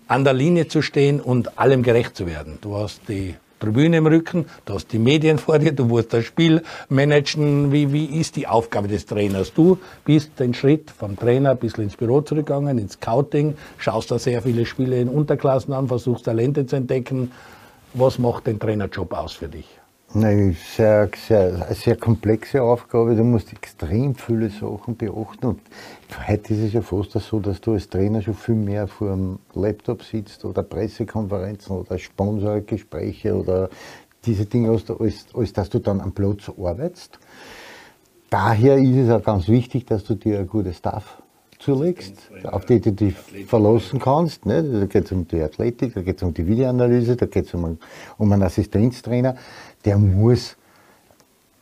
an der Linie zu stehen und allem gerecht zu werden. Du hast die Tribüne im Rücken, du hast die Medien vor dir, du musst das Spiel managen. Wie, wie ist die Aufgabe des Trainers? Du bist den Schritt vom Trainer ein bisschen ins Büro zurückgegangen, ins Scouting, schaust da sehr viele Spiele in Unterklassen an, versuchst Talente zu entdecken. Was macht den Trainerjob aus für dich? Nein, sehr, sehr, eine sehr komplexe Aufgabe. Du musst extrem viele Sachen beachten. Und heute ist es ja fast so, dass du als Trainer schon viel mehr vor dem Laptop sitzt oder Pressekonferenzen oder Sponsorgespräche oder diese Dinge hast, als, als dass du dann am Platz arbeitest. Daher ist es auch ganz wichtig, dass du dir ein gutes Staff zulegst, auf die du dich verlassen kannst. Ne? Da geht es um die Athletik, da geht es um die Videoanalyse, da geht es um, um einen Assistenztrainer der muss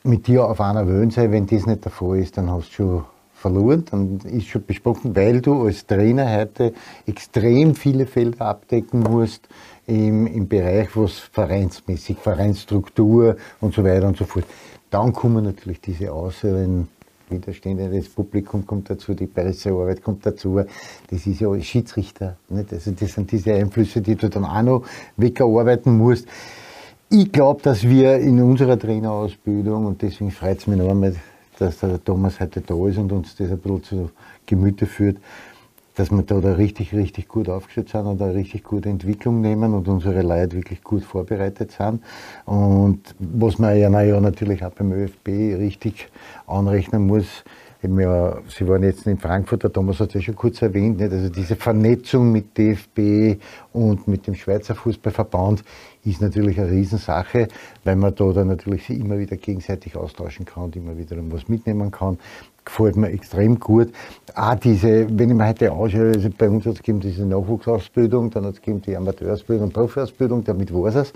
mit dir auf einer Wöhn sein. Wenn das nicht der Fall ist, dann hast du schon verloren, dann ist schon besprochen, weil du als Trainer heute extrem viele Felder abdecken musst im, im Bereich, was vereinsmäßig, Vereinsstruktur und so weiter und so fort. Dann kommen natürlich diese äußeren Das Publikum kommt dazu, die Pressearbeit kommt dazu, das ist ja Schiedsrichter. Nicht? Also das sind diese Einflüsse, die du dann auch noch wegarbeiten musst. Ich glaube, dass wir in unserer Trainerausbildung, und deswegen freut es mich enorm, dass der Thomas heute da ist und uns das ein bisschen zu Gemüte führt, dass wir da, da richtig, richtig gut aufgestellt sind und eine richtig gute Entwicklung nehmen und unsere Leute wirklich gut vorbereitet sind. Und was man ja, ja natürlich auch beim ÖFB richtig anrechnen muss, ja, Sie waren jetzt in Frankfurt, der Thomas hat es ja schon kurz erwähnt, nicht? also diese Vernetzung mit DFB und mit dem Schweizer Fußballverband ist natürlich eine Riesensache, weil man da dann natürlich sich immer wieder gegenseitig austauschen kann und immer wieder was mitnehmen kann. Gefällt mir extrem gut. Auch diese, wenn ich mir heute anschaue, also bei uns hat es diese Nachwuchsausbildung, dann hat es die Amateurausbildung, Profiausbildung, damit war es.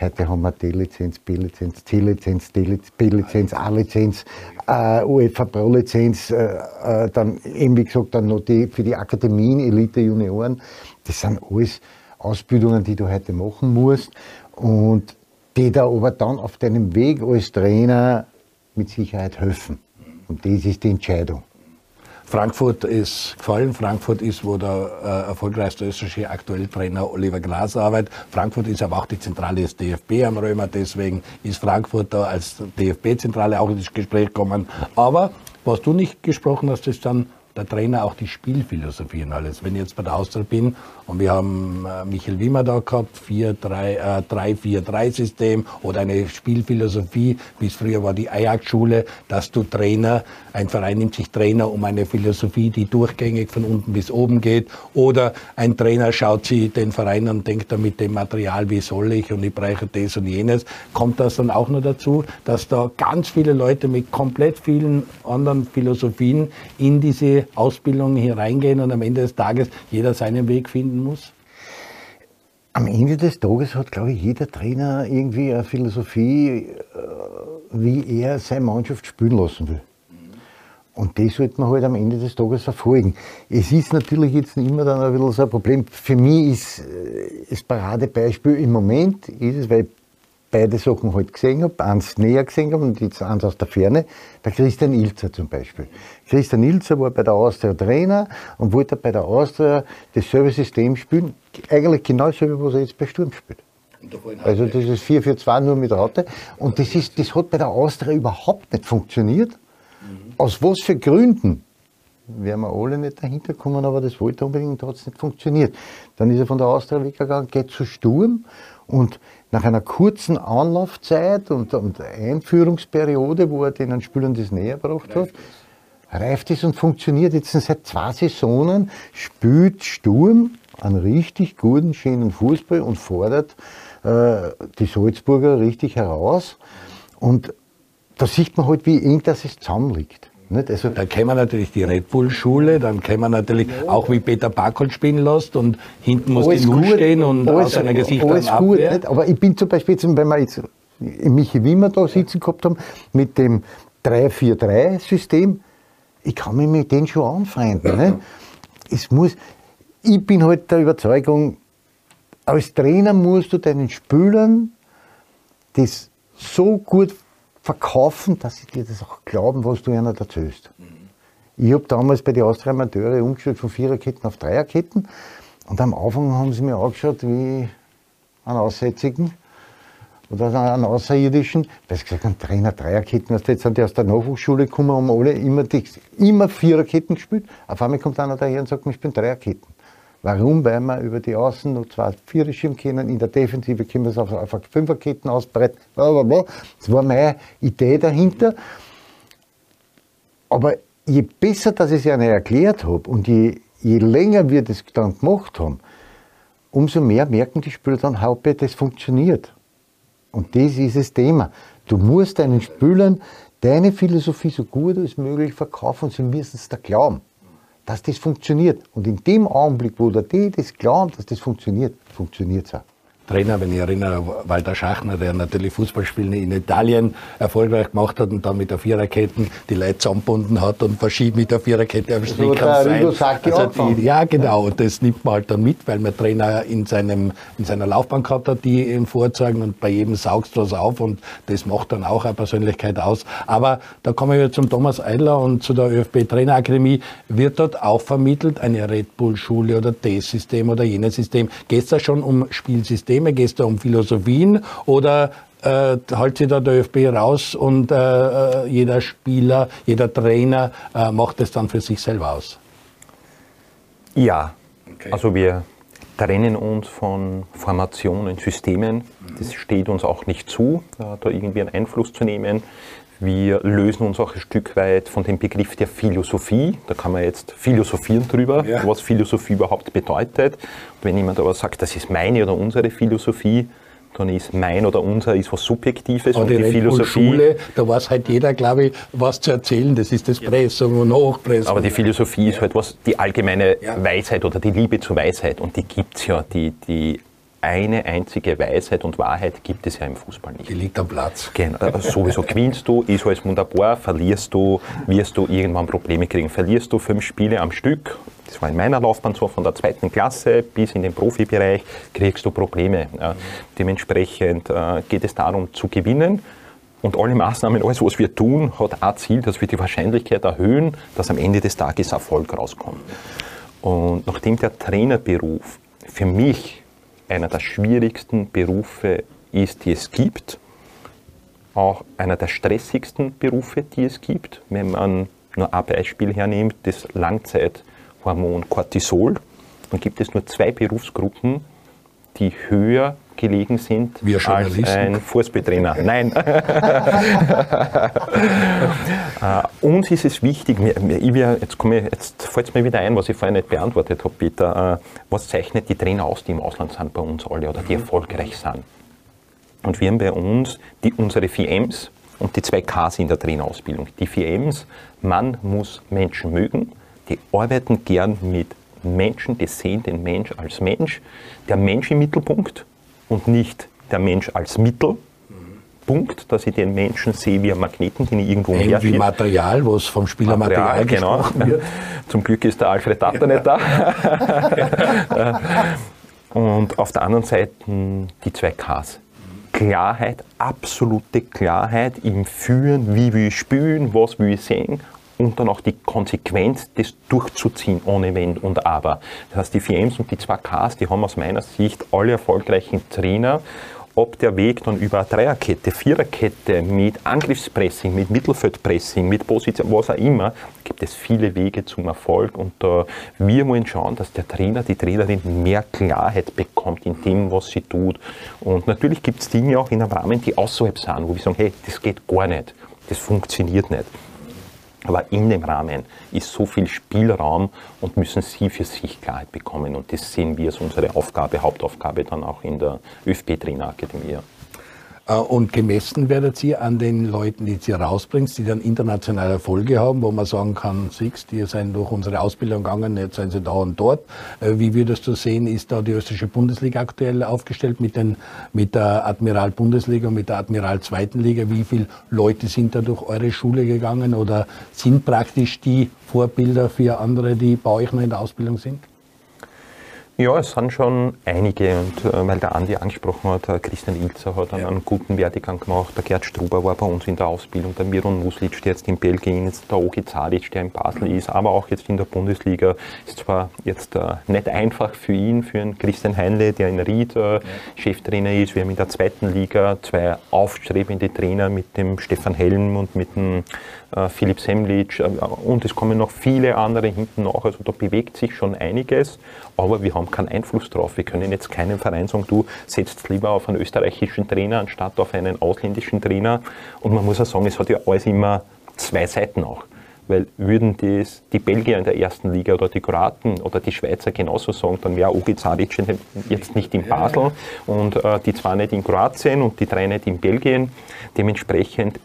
Heute haben wir D-Lizenz, B-Lizenz, C-Lizenz, B-Lizenz, A-Lizenz, äh, UEFA Pro-Lizenz, äh, äh, dann eben wie gesagt dann noch die für die Akademien, Elite, Junioren. Das sind alles Ausbildungen, die du heute machen musst und die da aber dann auf deinem Weg als Trainer mit Sicherheit helfen. Und das ist die Entscheidung. Frankfurt ist gefallen. Frankfurt ist, wo der äh, erfolgreichste österreichische aktuelle Trainer Oliver Glas arbeitet. Frankfurt ist aber auch die Zentrale des DFB am Römer. Deswegen ist Frankfurt da als DFB-Zentrale auch ins Gespräch gekommen. Aber was du nicht gesprochen hast, ist dann der Trainer auch die Spielphilosophie und alles. Wenn ich jetzt bei der Austria bin und wir haben äh, Michael Wimmer da gehabt, 3-4-3-System äh, oder eine Spielphilosophie, wie es früher war die Ajax-Schule, dass du Trainer, ein Verein nimmt sich Trainer um eine Philosophie, die durchgängig von unten bis oben geht oder ein Trainer schaut sich den Verein an und denkt da mit dem Material, wie soll ich und ich brauche das und jenes. Kommt das dann auch noch dazu, dass da ganz viele Leute mit komplett vielen anderen Philosophien in diese Ausbildung hier reingehen und am Ende des Tages jeder seinen Weg finden muss? Am Ende des Tages hat, glaube ich, jeder Trainer irgendwie eine Philosophie, äh, wie er seine Mannschaft spielen lassen will. Und das sollte man halt am Ende des Tages verfolgen. Es ist natürlich jetzt immer dann ein bisschen so ein Problem. Für mich ist äh, das Paradebeispiel im Moment, ist es, weil ich beide Sachen halt gesehen habe, eins näher gesehen habe und jetzt eins aus der Ferne, der Christian Ilzer zum Beispiel. Christian Ilzer war bei der Austria Trainer und wollte bei der Austria dasselbe System spielen, eigentlich genau dasselbe, was er jetzt bei Sturm spielt. Also das ist 4-4-2 nur mit Raute. Und das, ist, das hat bei der Austria überhaupt nicht funktioniert. Aus was für Gründen? Wären wir alle nicht dahinter gekommen, aber das wollte unbedingt, hat es nicht funktioniert. Dann ist er von der Austria weggegangen, geht zu Sturm und nach einer kurzen Anlaufzeit und, und Einführungsperiode, wo er den Spielern das näher gebracht hat, reift es und funktioniert jetzt seit zwei Saisonen, spielt Sturm einen richtig guten, schönen Fußball und fordert äh, die Salzburger richtig heraus. Und da sieht man halt, wie eng das zusammenliegt. Nicht? Also da kennen wir natürlich die Red Bull-Schule, dann kennen wir natürlich ja. auch, wie Peter Barkold spielen lässt und hinten muss alles die Null stehen und alles, aus seiner Gesicht Alles gut, nicht? aber ich bin zum Beispiel, jetzt, wenn wir jetzt Michi Wimmer da sitzen gehabt haben, mit dem 3-4-3-System, ich kann mich mit denen schon anfreunden. Nicht? Es muss, ich bin halt der Überzeugung, als Trainer musst du deinen Spielern das so gut verkaufen, dass sie dir das auch glauben, was du ihnen erzählst. Mhm. Ich habe damals bei den Austria Amateure umgestellt von Viererketten auf Dreierketten und am Anfang haben sie mir angeschaut wie einen Aussätzigen oder einen Außerirdischen, weil sie gesagt haben, Trainer Dreierketten, also jetzt sind die aus der Nachwuchsschule gekommen, haben alle immer, die, immer Viererketten gespielt. Auf einmal kommt einer daher und sagt, ich bin Dreierketten. Warum? Weil wir über die Außen noch zwei Viererschirm können, in der Defensive können wir es auf, auf Fünferketten ausbreiten. Blablabla. Das war meine Idee dahinter. Aber je besser, dass ich es ihnen erklärt habe und je, je länger wir das dann gemacht haben, umso mehr merken die Spieler dann, Haupe, das funktioniert. Und das ist das Thema. Du musst deinen Spielern deine Philosophie so gut als möglich verkaufen und sie müssen es da glauben dass das funktioniert. Und in dem Augenblick, wo der die das glauben, dass das funktioniert, funktioniert es auch. Trainer, wenn ich erinnere, Walter Schachner, der natürlich Fußballspiele in Italien erfolgreich gemacht hat und dann mit der Viererketten die Leute zusammengebunden hat und verschieden mit der Viererkette am Strick also die, Ja, genau. Das nimmt man halt dann mit, weil man Trainer in, seinem, in seiner Laufbahn gehabt hat, die ihm vorzeigen und bei jedem saugst du was auf und das macht dann auch eine Persönlichkeit aus. Aber da kommen wir zum Thomas Eidler und zu der ÖFB Trainerakademie. Wird dort auch vermittelt eine Red Bull Schule oder das System oder jenes System? Geht es da schon um Spielsystem? Systeme? Geht es da um Philosophien oder äh, halt sich da der ÖFB raus und äh, äh, jeder Spieler, jeder Trainer äh, macht es dann für sich selber aus? Ja, okay. also wir trennen uns von Formationen, Systemen. Das steht uns auch nicht zu, da irgendwie einen Einfluss zu nehmen. Wir lösen uns auch ein Stück weit von dem Begriff der Philosophie. Da kann man jetzt philosophieren drüber, ja. was Philosophie überhaupt bedeutet. Und wenn jemand aber sagt, das ist meine oder unsere Philosophie, dann ist mein oder unser ist was Subjektives. Aber und die, Philosophie. Schule, da weiß halt jeder, glaube ich, was zu erzählen. Das ist das Pressung und Hochpressung. Aber die Philosophie ist halt was, die allgemeine ja. Weisheit oder die Liebe zur Weisheit. Und die gibt es ja, die, die eine einzige Weisheit und Wahrheit gibt es ja im Fußball nicht. Die liegt am Platz. Genau, sowieso gewinnst du, ist alles wunderbar, verlierst du, wirst du irgendwann Probleme kriegen. Verlierst du fünf Spiele am Stück, das war in meiner Laufbahn so, von der zweiten Klasse bis in den Profibereich, kriegst du Probleme. Dementsprechend äh, geht es darum zu gewinnen. Und alle Maßnahmen, alles, was wir tun, hat ein Ziel, dass wir die Wahrscheinlichkeit erhöhen, dass am Ende des Tages Erfolg rauskommt. Und nachdem der Trainerberuf für mich einer der schwierigsten Berufe ist, die es gibt. Auch einer der stressigsten Berufe, die es gibt. Wenn man nur ein Beispiel hernimmt, das Langzeithormon Cortisol, dann gibt es nur zwei Berufsgruppen, die höher gelegen sind als ein Fußballtrainer. Nein. uh, uns ist es wichtig, ich jetzt, jetzt fällt es mir wieder ein, was ich vorher nicht beantwortet habe, Peter. Uh, was zeichnet die Trainer aus, die im Ausland sind bei uns alle oder die mhm. erfolgreich sind? Und wir haben bei uns die, unsere 4 und die zwei Ks in der Trainerausbildung. Die 4 man muss Menschen mögen, die arbeiten gern mit Menschen, die sehen den Mensch als Mensch, der Mensch im Mittelpunkt und nicht der Mensch als Mittel. Punkt, dass ich den Menschen sehe wie ein Magneten, den ich irgendwo umherschieße. Wie Material, was vom Spieler Material, Material genau. wird. Zum Glück ist der Alfred Tatter nicht da. Und auf der anderen Seite die zwei Ks. Klarheit, absolute Klarheit im Führen, wie will ich spielen, was will ich sehen und dann auch die Konsequenz, das durchzuziehen ohne Wenn und Aber. Das heißt, die 4Ms und die 2Ks, die haben aus meiner Sicht alle erfolgreichen Trainer ob der Weg dann über eine Dreierkette, Viererkette, mit Angriffspressing, mit Mittelfeldpressing, mit Position, was auch immer, gibt es viele Wege zum Erfolg und äh, wir wollen schauen, dass der Trainer, die Trainerin mehr Klarheit bekommt in dem, was sie tut. Und natürlich gibt es Dinge auch in einem Rahmen, die außerhalb sind, wo wir sagen, hey, das geht gar nicht, das funktioniert nicht. Aber in dem Rahmen ist so viel Spielraum und müssen Sie für sich Klarheit bekommen. Und das sehen wir als unsere Aufgabe, Hauptaufgabe dann auch in der ÖFB-Trainerakademie. Äh, und gemessen werdet ihr an den Leuten, die ihr rausbringt, die dann internationale Erfolge haben, wo man sagen kann, siehst, die sind durch unsere Ausbildung gegangen, jetzt sind sie da und dort. Äh, wie würdest du sehen, ist da die österreichische Bundesliga aktuell aufgestellt mit, den, mit der Admiral Bundesliga und mit der Admiral Zweiten Liga? Wie viele Leute sind da durch eure Schule gegangen oder sind praktisch die Vorbilder für andere, die bei euch noch in der Ausbildung sind? Ja, es sind schon einige und äh, weil der Andi angesprochen hat, äh, Christian Ilzer hat einen, ja. einen guten Werdegang gemacht, der Gerd Struber war bei uns in der Ausbildung, der Miron Muslic, der jetzt in Belgien ist, der Ogi Zadic, der in Basel ist, aber auch jetzt in der Bundesliga. Ist zwar jetzt äh, nicht einfach für ihn, für einen Christian Heinle, der in Ried äh, ja. Cheftrainer ist. Wir haben in der zweiten Liga zwei aufstrebende Trainer mit dem Stefan Helm und mit dem äh, Philipp Semlic äh, und es kommen noch viele andere hinten nach. Also da bewegt sich schon einiges, aber wir haben keinen Einfluss drauf. Wir können jetzt keinem Verein sagen, du setzt lieber auf einen österreichischen Trainer anstatt auf einen ausländischen Trainer. Und man muss auch sagen, es hat ja alles immer zwei Seiten auch. Weil würden das die Belgier in der ersten Liga oder die Kroaten oder die Schweizer genauso sagen, dann wäre Ugi Zadic jetzt nicht in Basel und äh, die zwei nicht in Kroatien und die drei nicht in Belgien. Dementsprechend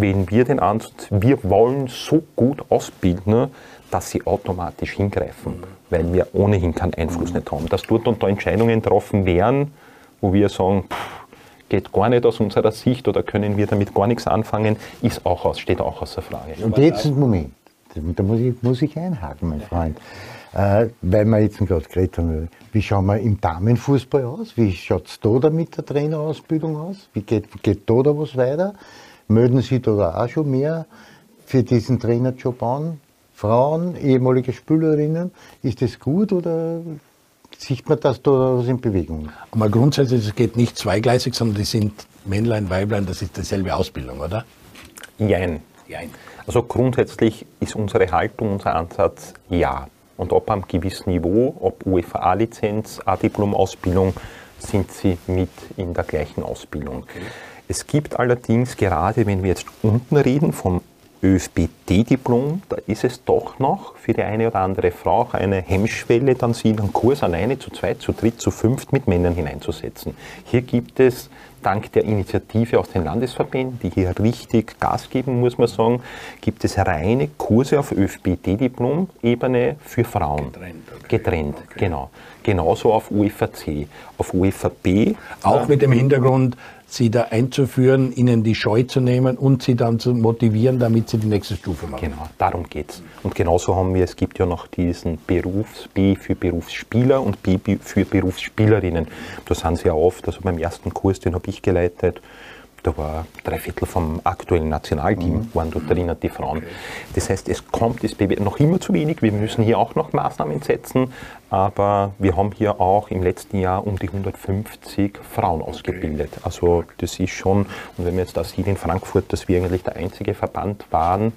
wählen wir den Ansatz, wir wollen so gut ausbilden, dass sie automatisch hingreifen, weil wir ohnehin keinen Einfluss nicht haben. Dass dort und da Entscheidungen getroffen werden, wo wir sagen, pff, geht gar nicht aus unserer Sicht oder können wir damit gar nichts anfangen, ist auch aus, steht auch außer Frage. Und jetzt, Moment, da muss ich, muss ich einhaken, mein Freund. Äh, weil wir jetzt gerade geredet haben, wie schauen wir im Damenfußball aus? Wie schaut es da, da mit der Trainerausbildung aus? Wie geht, geht da, da was weiter? Mögen Sie da auch schon mehr für diesen Trainerjob an? Frauen, ehemalige Spülerinnen, ist das gut oder sieht man, dass da was in Bewegung Aber grundsätzlich, es geht nicht zweigleisig, sondern die sind Männlein, Weiblein, das ist dieselbe Ausbildung, oder? Jein. Jein. Also grundsätzlich ist unsere Haltung, unser Ansatz ja. Und ob am gewissen Niveau, ob UEFA-Lizenz, A-Diplom-Ausbildung, sind sie mit in der gleichen Ausbildung. Okay. Es gibt allerdings, gerade wenn wir jetzt unten reden, vom ÖFBD-Diplom, da ist es doch noch für die eine oder andere Frau auch eine Hemmschwelle, dann sie in einen Kurs alleine zu zweit, zu dritt, zu fünft mit Männern hineinzusetzen. Hier gibt es dank der Initiative aus den Landesverbänden, die hier richtig Gas geben, muss man sagen, gibt es reine Kurse auf ÖFBD-Diplom-Ebene für Frauen. Getrennt. Getrennt, okay. genau. Genauso auf UFAC. Auf UFAB. Auch mit dem Hintergrund, sie da einzuführen, ihnen die Scheu zu nehmen und sie dann zu motivieren, damit sie die nächste Stufe machen. Genau, darum geht es. Und genauso haben wir, es gibt ja noch diesen Berufs B für Berufsspieler und B für Berufsspielerinnen. Da sind sie ja oft, also beim ersten Kurs, den habe ich geleitet, da war drei Viertel vom aktuellen Nationalteam, mhm. waren dort drinnen die Frauen. Okay. Das heißt, es kommt, es noch immer zu wenig. Wir müssen hier auch noch Maßnahmen setzen, aber wir haben hier auch im letzten Jahr um die 150 Frauen ausgebildet. Also das ist schon, und wenn man jetzt da sieht in Frankfurt, dass wir eigentlich der einzige Verband waren,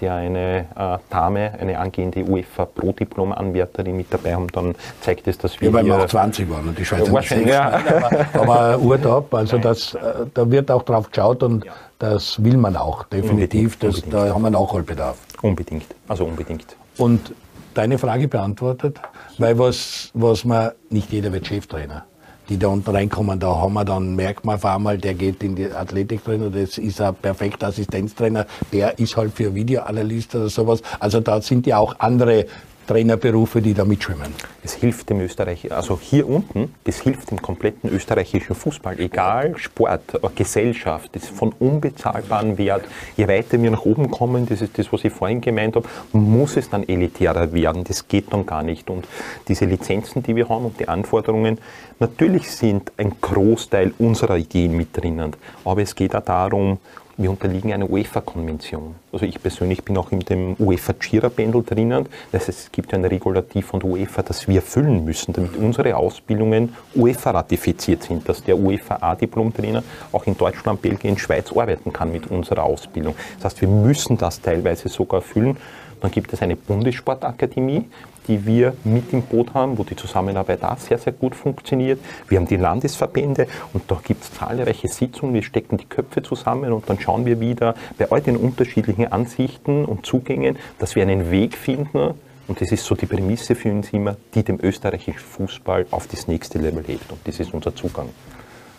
der eine äh, Dame, eine angehende UEFA Pro-Diplom-Anwärterin mit dabei haben, dann zeigt es, dass wir. Ja, weil wir auch 20 waren und die Schweizer wahrscheinlich, ja. aber, aber Urt ab, also das, äh, da wird auch drauf geschaut und ja. das will man auch, definitiv. Unbedingt, das, unbedingt. Da haben wir Nachholbedarf. Unbedingt, also unbedingt. Und deine Frage beantwortet, weil was, was man, nicht jeder wird Cheftrainer. die da unten reinkommen. Da haben wir dann, merkt man auf einmal, der geht in die Athletik drin, das ist ein perfekter Assistenztrainer, der ist halt für Videoanalyst oder sowas. Also da sind ja auch andere Trainerberufe, die da mitschwimmen. Es hilft dem Österreich, also hier unten, das hilft dem kompletten österreichischen Fußball, egal Sport, Gesellschaft, das ist von unbezahlbarem Wert. Je weiter wir nach oben kommen, das ist das, was ich vorhin gemeint habe, muss es dann elitärer werden. Das geht dann gar nicht. Und diese Lizenzen, die wir haben und die Anforderungen, natürlich sind ein Großteil unserer Ideen mit drinnen. Aber es geht auch darum, wir unterliegen einer UEFA-Konvention. Also ich persönlich bin auch in dem UEFA-Jira-Pendel drinnen. Das heißt, es gibt ein Regulativ von UEFA, das wir erfüllen müssen, damit unsere Ausbildungen UEFA-ratifiziert sind, dass der UEFA-A-Diplom-Trainer auch in Deutschland, Belgien, Schweiz arbeiten kann mit unserer Ausbildung. Das heißt, wir müssen das teilweise sogar erfüllen. Dann gibt es eine Bundessportakademie, die wir mit im Boot haben, wo die Zusammenarbeit auch sehr, sehr gut funktioniert. Wir haben die Landesverbände und da gibt es zahlreiche Sitzungen. Wir stecken die Köpfe zusammen und dann schauen wir wieder bei all den unterschiedlichen Ansichten und Zugängen, dass wir einen Weg finden, und das ist so die Prämisse für uns immer, die dem österreichischen Fußball auf das nächste Level hebt. Und das ist unser Zugang.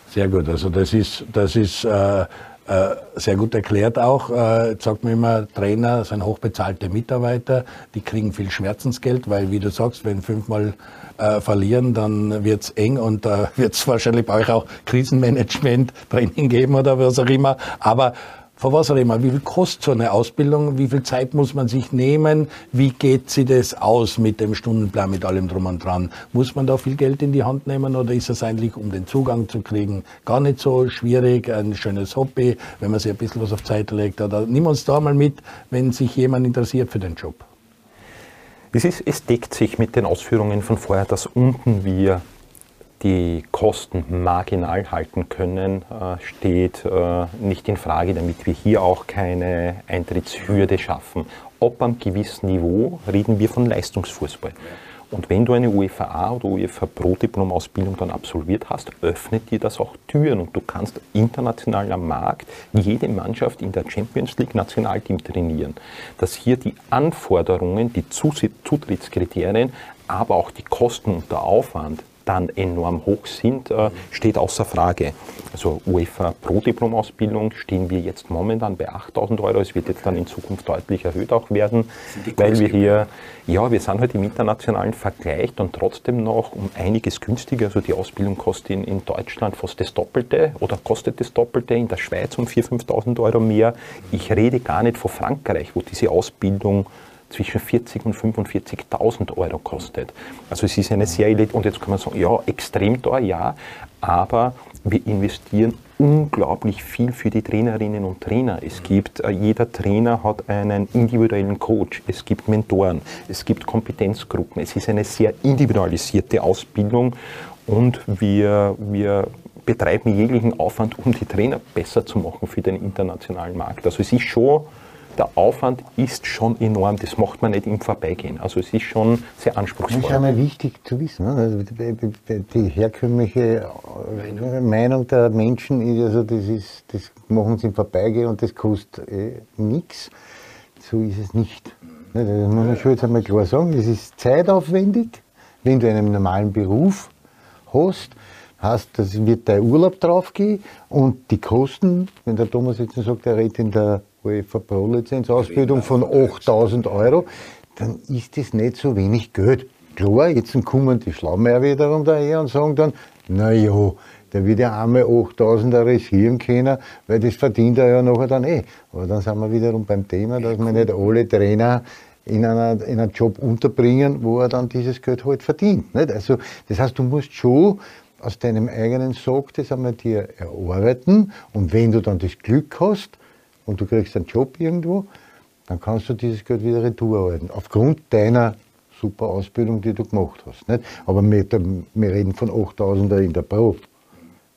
Sehr gut. Also das ist, das ist äh, sehr gut erklärt auch. Äh, jetzt sagt man immer, Trainer sind hochbezahlte Mitarbeiter, die kriegen viel Schmerzensgeld, weil, wie du sagst, wenn fünfmal äh, verlieren, dann wird's eng und da äh, wird's wahrscheinlich bei euch auch Krisenmanagement, Training geben oder was auch immer. Aber Frau Wasserremer, wie viel kostet so eine Ausbildung? Wie viel Zeit muss man sich nehmen? Wie geht sie das aus mit dem Stundenplan, mit allem drum und dran? Muss man da viel Geld in die Hand nehmen oder ist es eigentlich, um den Zugang zu kriegen, gar nicht so schwierig? Ein schönes Hobby, wenn man sich ein bisschen was auf Zeit legt? Oder nimm uns da mal mit, wenn sich jemand interessiert für den Job. Es, ist, es deckt sich mit den Ausführungen von vorher, dass unten wir die Kosten marginal halten können, äh, steht äh, nicht in Frage, damit wir hier auch keine Eintrittshürde schaffen. Ob am gewissen Niveau reden wir von Leistungsfußball. Und wenn du eine UEFA oder UEFA Pro Diplom Ausbildung dann absolviert hast, öffnet dir das auch Türen und du kannst international am Markt jede Mannschaft in der Champions League Nationalteam trainieren. Dass hier die Anforderungen, die Zutrittskriterien, aber auch die Kosten und der Aufwand dann enorm hoch sind, äh, steht außer Frage. Also UEFA Pro-Diplom-Ausbildung stehen wir jetzt momentan bei 8000 Euro. Es wird jetzt dann in Zukunft deutlich erhöht auch werden, weil wir hier, ja, wir sind halt im internationalen Vergleich dann trotzdem noch um einiges günstiger. Also die Ausbildung kostet in, in Deutschland fast das Doppelte oder kostet das Doppelte, in der Schweiz um 4.000, 5.000 Euro mehr. Ich rede gar nicht von Frankreich, wo diese Ausbildung zwischen 40 und 45.000 Euro kostet. Also es ist eine sehr, und jetzt kann man sagen, ja, extrem teuer, ja, aber wir investieren unglaublich viel für die Trainerinnen und Trainer. Es gibt, äh, jeder Trainer hat einen individuellen Coach, es gibt Mentoren, es gibt Kompetenzgruppen, es ist eine sehr individualisierte Ausbildung und wir, wir betreiben jeglichen Aufwand, um die Trainer besser zu machen für den internationalen Markt. Also es ist schon der Aufwand ist schon enorm. Das macht man nicht im Vorbeigehen. Also es ist schon sehr anspruchsvoll. Das ist einmal wichtig zu wissen. Ne? Also die herkömmliche äh, Meinung der Menschen ist, also das, ist, das machen sie im Vorbeigehen und das kostet eh nichts. So ist es nicht. Das muss man schon jetzt einmal klar sagen. Das ist zeitaufwendig, wenn du einen normalen Beruf hast heißt, das wird dein Urlaub draufgehen und die Kosten, wenn der Thomas jetzt sagt, er redet in der UEFA Pro Lizenz Ausbildung von 8000 Euro, dann ist das nicht so wenig Geld. Klar, jetzt kommen die Schlaumeier wiederum daher und sagen dann, naja, der wird ja einmal 8000 riskieren können, weil das verdient er ja nachher dann eh. Aber dann sind wir wiederum beim Thema, dass wir nicht alle Trainer in, einer, in einen Job unterbringen, wo er dann dieses Geld halt verdient. Nicht? Also, das heißt, du musst schon aus deinem eigenen Sog das einmal dir erarbeiten und wenn du dann das Glück hast, und du kriegst einen Job irgendwo, dann kannst du dieses Geld wieder retour erhalten. Aufgrund deiner super Ausbildung, die du gemacht hast. Nicht? Aber wir, wir reden von 8000er in der Pro.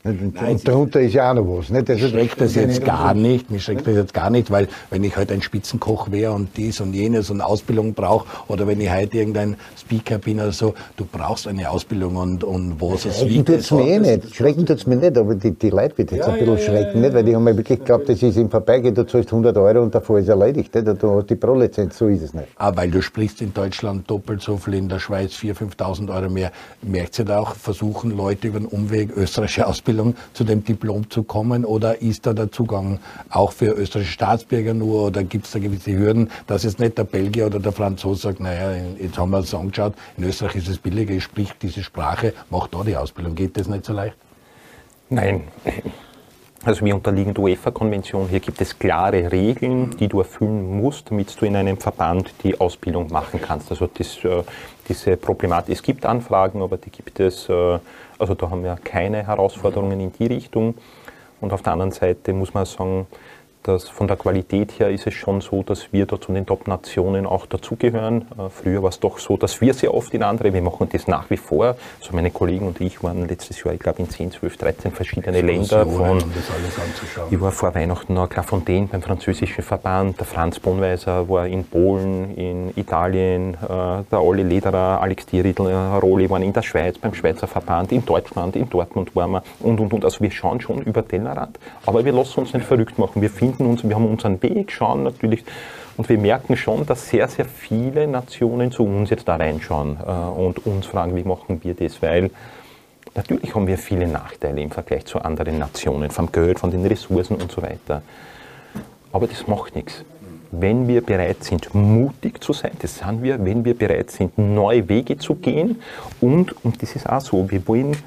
Und darunter ist ja auch noch was. Nicht? Also schreckt das jetzt gar nicht. Mich schreckt das jetzt gar nicht, weil wenn ich halt ein Spitzenkoch wäre und dies und jenes und Ausbildung brauche oder wenn ich heute irgendein Speaker bin oder so, du brauchst eine Ausbildung und, und was es wie. Schrecken tut's mir eh nicht. Schrecken tut's mir nicht, aber die, die Leute wird jetzt ja, ein bisschen ja, schrecken, ja, nicht? Weil die haben mir wirklich geglaubt, das ist im Vorbeigehen, du zahlst 100 Euro und davor ist erledigt. Nicht? Du hast die Pro-Lizenz, so ist es nicht. Ah, weil du sprichst in Deutschland doppelt so viel, in der Schweiz 4.000, 5.000 Euro mehr. Merkt ihr da auch, versuchen Leute über den Umweg österreichische Ausbildung zu dem Diplom zu kommen oder ist da der Zugang auch für österreichische Staatsbürger nur oder gibt es da gewisse Hürden, dass jetzt nicht der Belgier oder der Franzose sagt, naja, jetzt haben wir es angeschaut, in Österreich ist es billiger, ich sprich diese Sprache, mach da die Ausbildung. Geht das nicht so leicht? Nein. Also wir unterliegen der UEFA-Konvention. Hier gibt es klare Regeln, die du erfüllen musst, damit du in einem Verband die Ausbildung machen kannst. Also das, äh, diese Problematik, es gibt Anfragen, aber die gibt es, äh, also da haben wir keine Herausforderungen in die Richtung. Und auf der anderen Seite muss man sagen, dass von der Qualität her ist es schon so, dass wir da zu den Top-Nationen auch dazugehören. Äh, früher war es doch so, dass wir sehr oft in andere, wir machen das nach wie vor. Also meine Kollegen und ich waren letztes Jahr, ich glaube, in 10, 12, 13 verschiedene Länder. Von, ich war vor Weihnachten noch Clairefontaine beim französischen Verband, der Franz Bonweiser war in Polen, in Italien, äh, der Olli Lederer, Alex Dieridl, äh, Roli waren in der Schweiz beim Schweizer Verband, in Deutschland, in Dortmund waren wir und, und, und. Also wir schauen schon über Tellerrand, aber wir lassen uns nicht verrückt machen. Wir finden finden uns, wir haben unseren Weg, schauen natürlich und wir merken schon, dass sehr, sehr viele Nationen zu uns jetzt da reinschauen äh, und uns fragen, wie machen wir das, weil natürlich haben wir viele Nachteile im Vergleich zu anderen Nationen, vom Geld, von den Ressourcen und so weiter. Aber das macht nichts. Wenn wir bereit sind, mutig zu sein, das sind wir, wenn wir bereit sind, neue Wege zu gehen und, und das ist auch so, wir wollen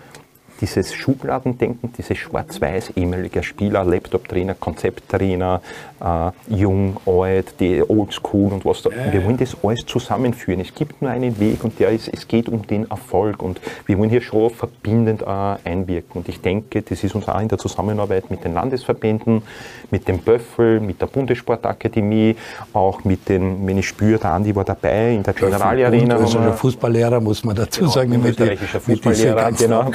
dieses Schubladendenken, dieses Schwarz-Weiß, ehemaliger Spieler, Laptop-Trainer, Konzepttrainer, äh, jung, alt, die Oldschool und was da. Wir wollen das alles zusammenführen. Es gibt nur einen Weg und der ist, es geht um den Erfolg und wir wollen hier schon verbindend äh, einwirken. Und ich denke, das ist uns auch in der Zusammenarbeit mit den Landesverbänden, mit dem Böffel, mit der Bundessportakademie, auch mit den, wenn ich spüre, der Andi war dabei in der Generalarena. Also Fußballlehrer muss man dazu genau, sagen, mit, die, mit genau.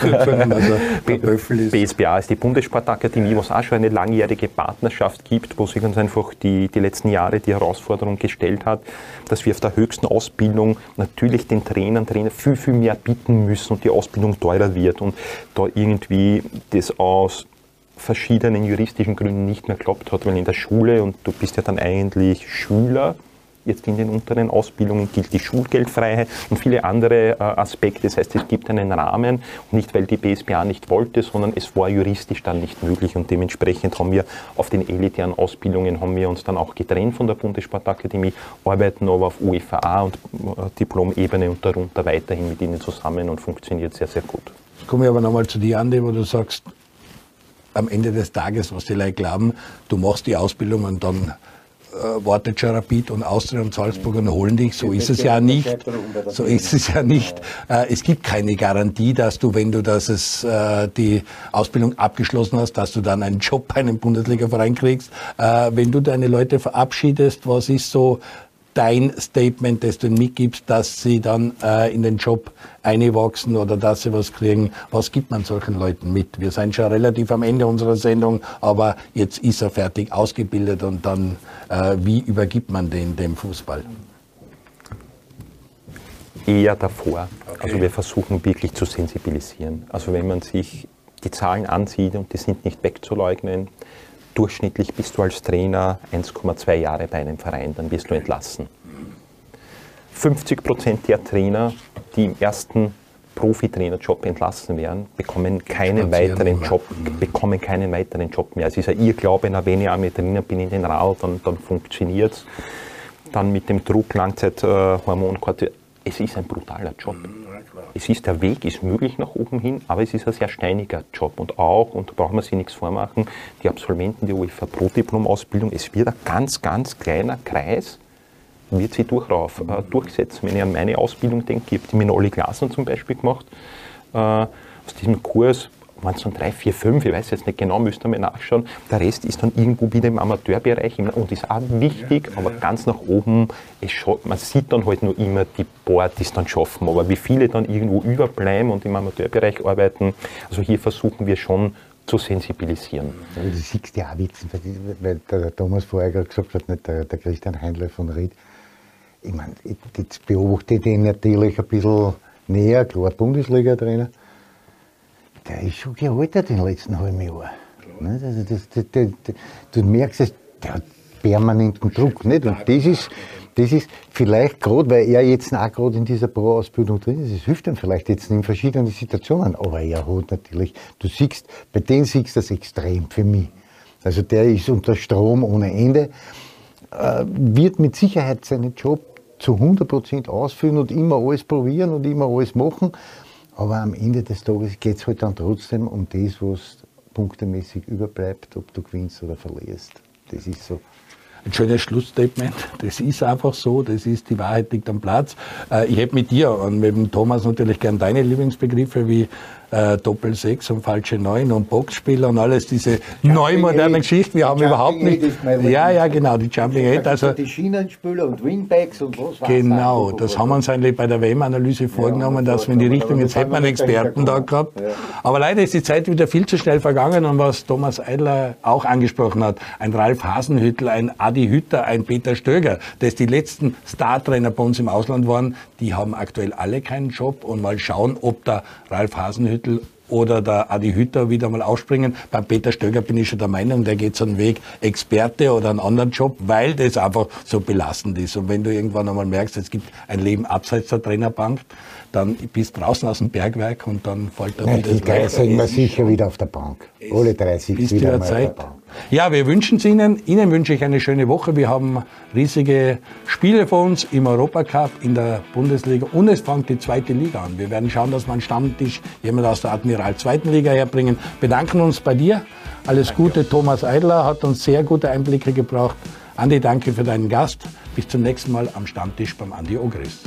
Also BSBA ist die Bundessportakademie, wo es auch schon eine langjährige Partnerschaft gibt, wo sich uns einfach die, die letzten Jahre die Herausforderung gestellt hat, dass wir auf der höchsten Ausbildung natürlich den Trainern, Trainer viel, viel mehr bieten müssen und die Ausbildung teurer wird und da irgendwie das aus verschiedenen juristischen Gründen nicht mehr geklappt hat, weil in der Schule, und du bist ja dann eigentlich Schüler, Jetzt in den unteren Ausbildungen gilt die Schulgeldfreiheit und viele andere äh, Aspekte. Das heißt, es gibt einen Rahmen, nicht weil die BSBA nicht wollte, sondern es war juristisch dann nicht möglich und dementsprechend haben wir auf den elitären Ausbildungen haben wir uns dann auch getrennt von der Bundessportakademie, arbeiten aber auf UEFA und äh, Diplomebene und darunter weiterhin mit ihnen zusammen und funktioniert sehr, sehr gut. Jetzt komme ich aber nochmal zu dir, Andi, wo du sagst, am Ende des Tages, was die Leute glauben, du machst die Ausbildung und dann äh, wartet schon Rapid und Austria und Salzburg und holen dich. So ist es ja nicht. So ist es ja nicht. Äh, es gibt keine Garantie, dass du, wenn du das äh, die Ausbildung abgeschlossen hast, dass du dann einen Job bei einem Bundesliga-Verein kriegst. Äh, wenn du deine Leute verabschiedest, was ist so dein Statement, das du ihnen mitgibst, dass sie dann äh, in den Job einwachsen oder dass sie was kriegen. Was gibt man solchen Leuten mit? Wir sind schon relativ am Ende unserer Sendung, aber jetzt ist er fertig ausgebildet und dann, äh, wie übergibt man den dem Fußball? Eher davor. Okay. Also wir versuchen wirklich zu sensibilisieren. Also wenn man sich die Zahlen ansieht und die sind nicht wegzuleugnen, durchschnittlich bist du als Trainer 1,2 Jahre bei einem Verein, dann wirst du entlassen. 50 Prozent der Trainer, die im ersten Profitrainerjob entlassen werden, bekommen keinen weiteren Job, bekommen keinen weiteren Job mehr. Es ist ja ihr Glaube, na, wenn ich einmal Trainer bin in den Rau, dann, dann funktioniert es. Dann mit dem Druck Langzeithormon, es ist ein brutaler Job. Es ist, der Weg ist möglich nach oben hin, aber es ist ein sehr steiniger Job. Und auch, und da braucht man sich nichts vormachen, die Absolventen der UEFA Pro-Diplom-Ausbildung, es wird ein ganz, ganz kleiner Kreis, wird sich durchauf, äh, durchsetzen. Wenn ich an meine Ausbildung denke, ich habe die mit Olli Glasner zum Beispiel gemacht, äh, aus diesem Kurs waren es dann drei, vier, fünf, ich weiß jetzt nicht genau, müsst ihr mal nachschauen. Der Rest ist dann irgendwo wieder im Amateurbereich und ist auch wichtig, ja, ja, aber ganz nach oben, man sieht dann halt nur immer die paar, die es dann schaffen, aber wie viele dann irgendwo überbleiben und im Amateurbereich arbeiten, also hier versuchen wir schon zu sensibilisieren. Ja, du siehst ja auch Witzen, weil der Thomas vorher gerade gesagt hat, nicht der, der Christian Heindler von Ried. Ich meine, jetzt beobachte ich den natürlich ein bisschen näher, klar Bundesliga-Trainer. Der ist schon gealtert in den letzten halben Jahren. Also das, das, das, du merkst es, der hat permanenten Druck. Nicht? Und das ist, das ist vielleicht gerade, weil er jetzt auch gerade in dieser Pro-Ausbildung drin ist, es hilft ihm vielleicht jetzt in verschiedenen Situationen, aber er hat natürlich, du siehst, bei denen siehst du das extrem für mich. Also der ist unter Strom ohne Ende, äh, wird mit Sicherheit seinen Job zu 100% ausführen und immer alles probieren und immer alles machen. Aber am Ende des Tages geht es halt dann trotzdem um das, was punktemäßig überbleibt, ob du gewinnst oder verlierst. Das ist so ein schönes Schlussstatement. Das ist einfach so, das ist die Wahrheit liegt am Platz. Äh, ich hätte mit dir und mit dem Thomas natürlich gern deine Lieblingsbegriffe wie äh, Doppel 6 und falsche 9 und Boxspieler und alles diese neu moderne Geschichte. Wir haben überhaupt nicht. Ja, ja, genau, die Jumping Eight. Also, die Schienenspieler und Wingbacks und was Genau, das haben wir uns eigentlich bei der WM-Analyse vorgenommen, dass wir in die Richtung, jetzt hätten wir einen Experten da gehabt. Aber leider ist die Zeit wieder viel zu schnell vergangen und was Thomas Eidler auch angesprochen hat, ein Ralf Hasenhüttel, ein Adi Hütter, ein Peter Stöger, das die letzten Startrainer bei uns im Ausland waren, die haben aktuell alle keinen Job und mal schauen, ob der Ralf Hasenhüttel oder der Adi Hütter wieder mal aufspringen. Beim Peter Stöger bin ich schon der Meinung, der geht so einen Weg Experte oder einen anderen Job, weil das einfach so belastend ist. Und wenn du irgendwann einmal merkst, es gibt ein Leben abseits der Trainerbank, dann bist du draußen aus dem Bergwerk und dann fällt da wieder Die drei sind wir sicher wieder auf der Bank. Alle drei sind wieder auf der Bank. Ja, wir wünschen es Ihnen. Ihnen wünsche ich eine schöne Woche. Wir haben riesige Spiele vor uns im Europacup, in der Bundesliga und es fängt die zweite Liga an. Wir werden schauen, dass wir einen Stammtisch jemand aus der Admiral zweiten Liga herbringen. Bedanken uns bei dir. Alles danke. Gute. Thomas Eidler hat uns sehr gute Einblicke gebracht. Andi, danke für deinen Gast. Bis zum nächsten Mal am Stammtisch beim Andi Ogris.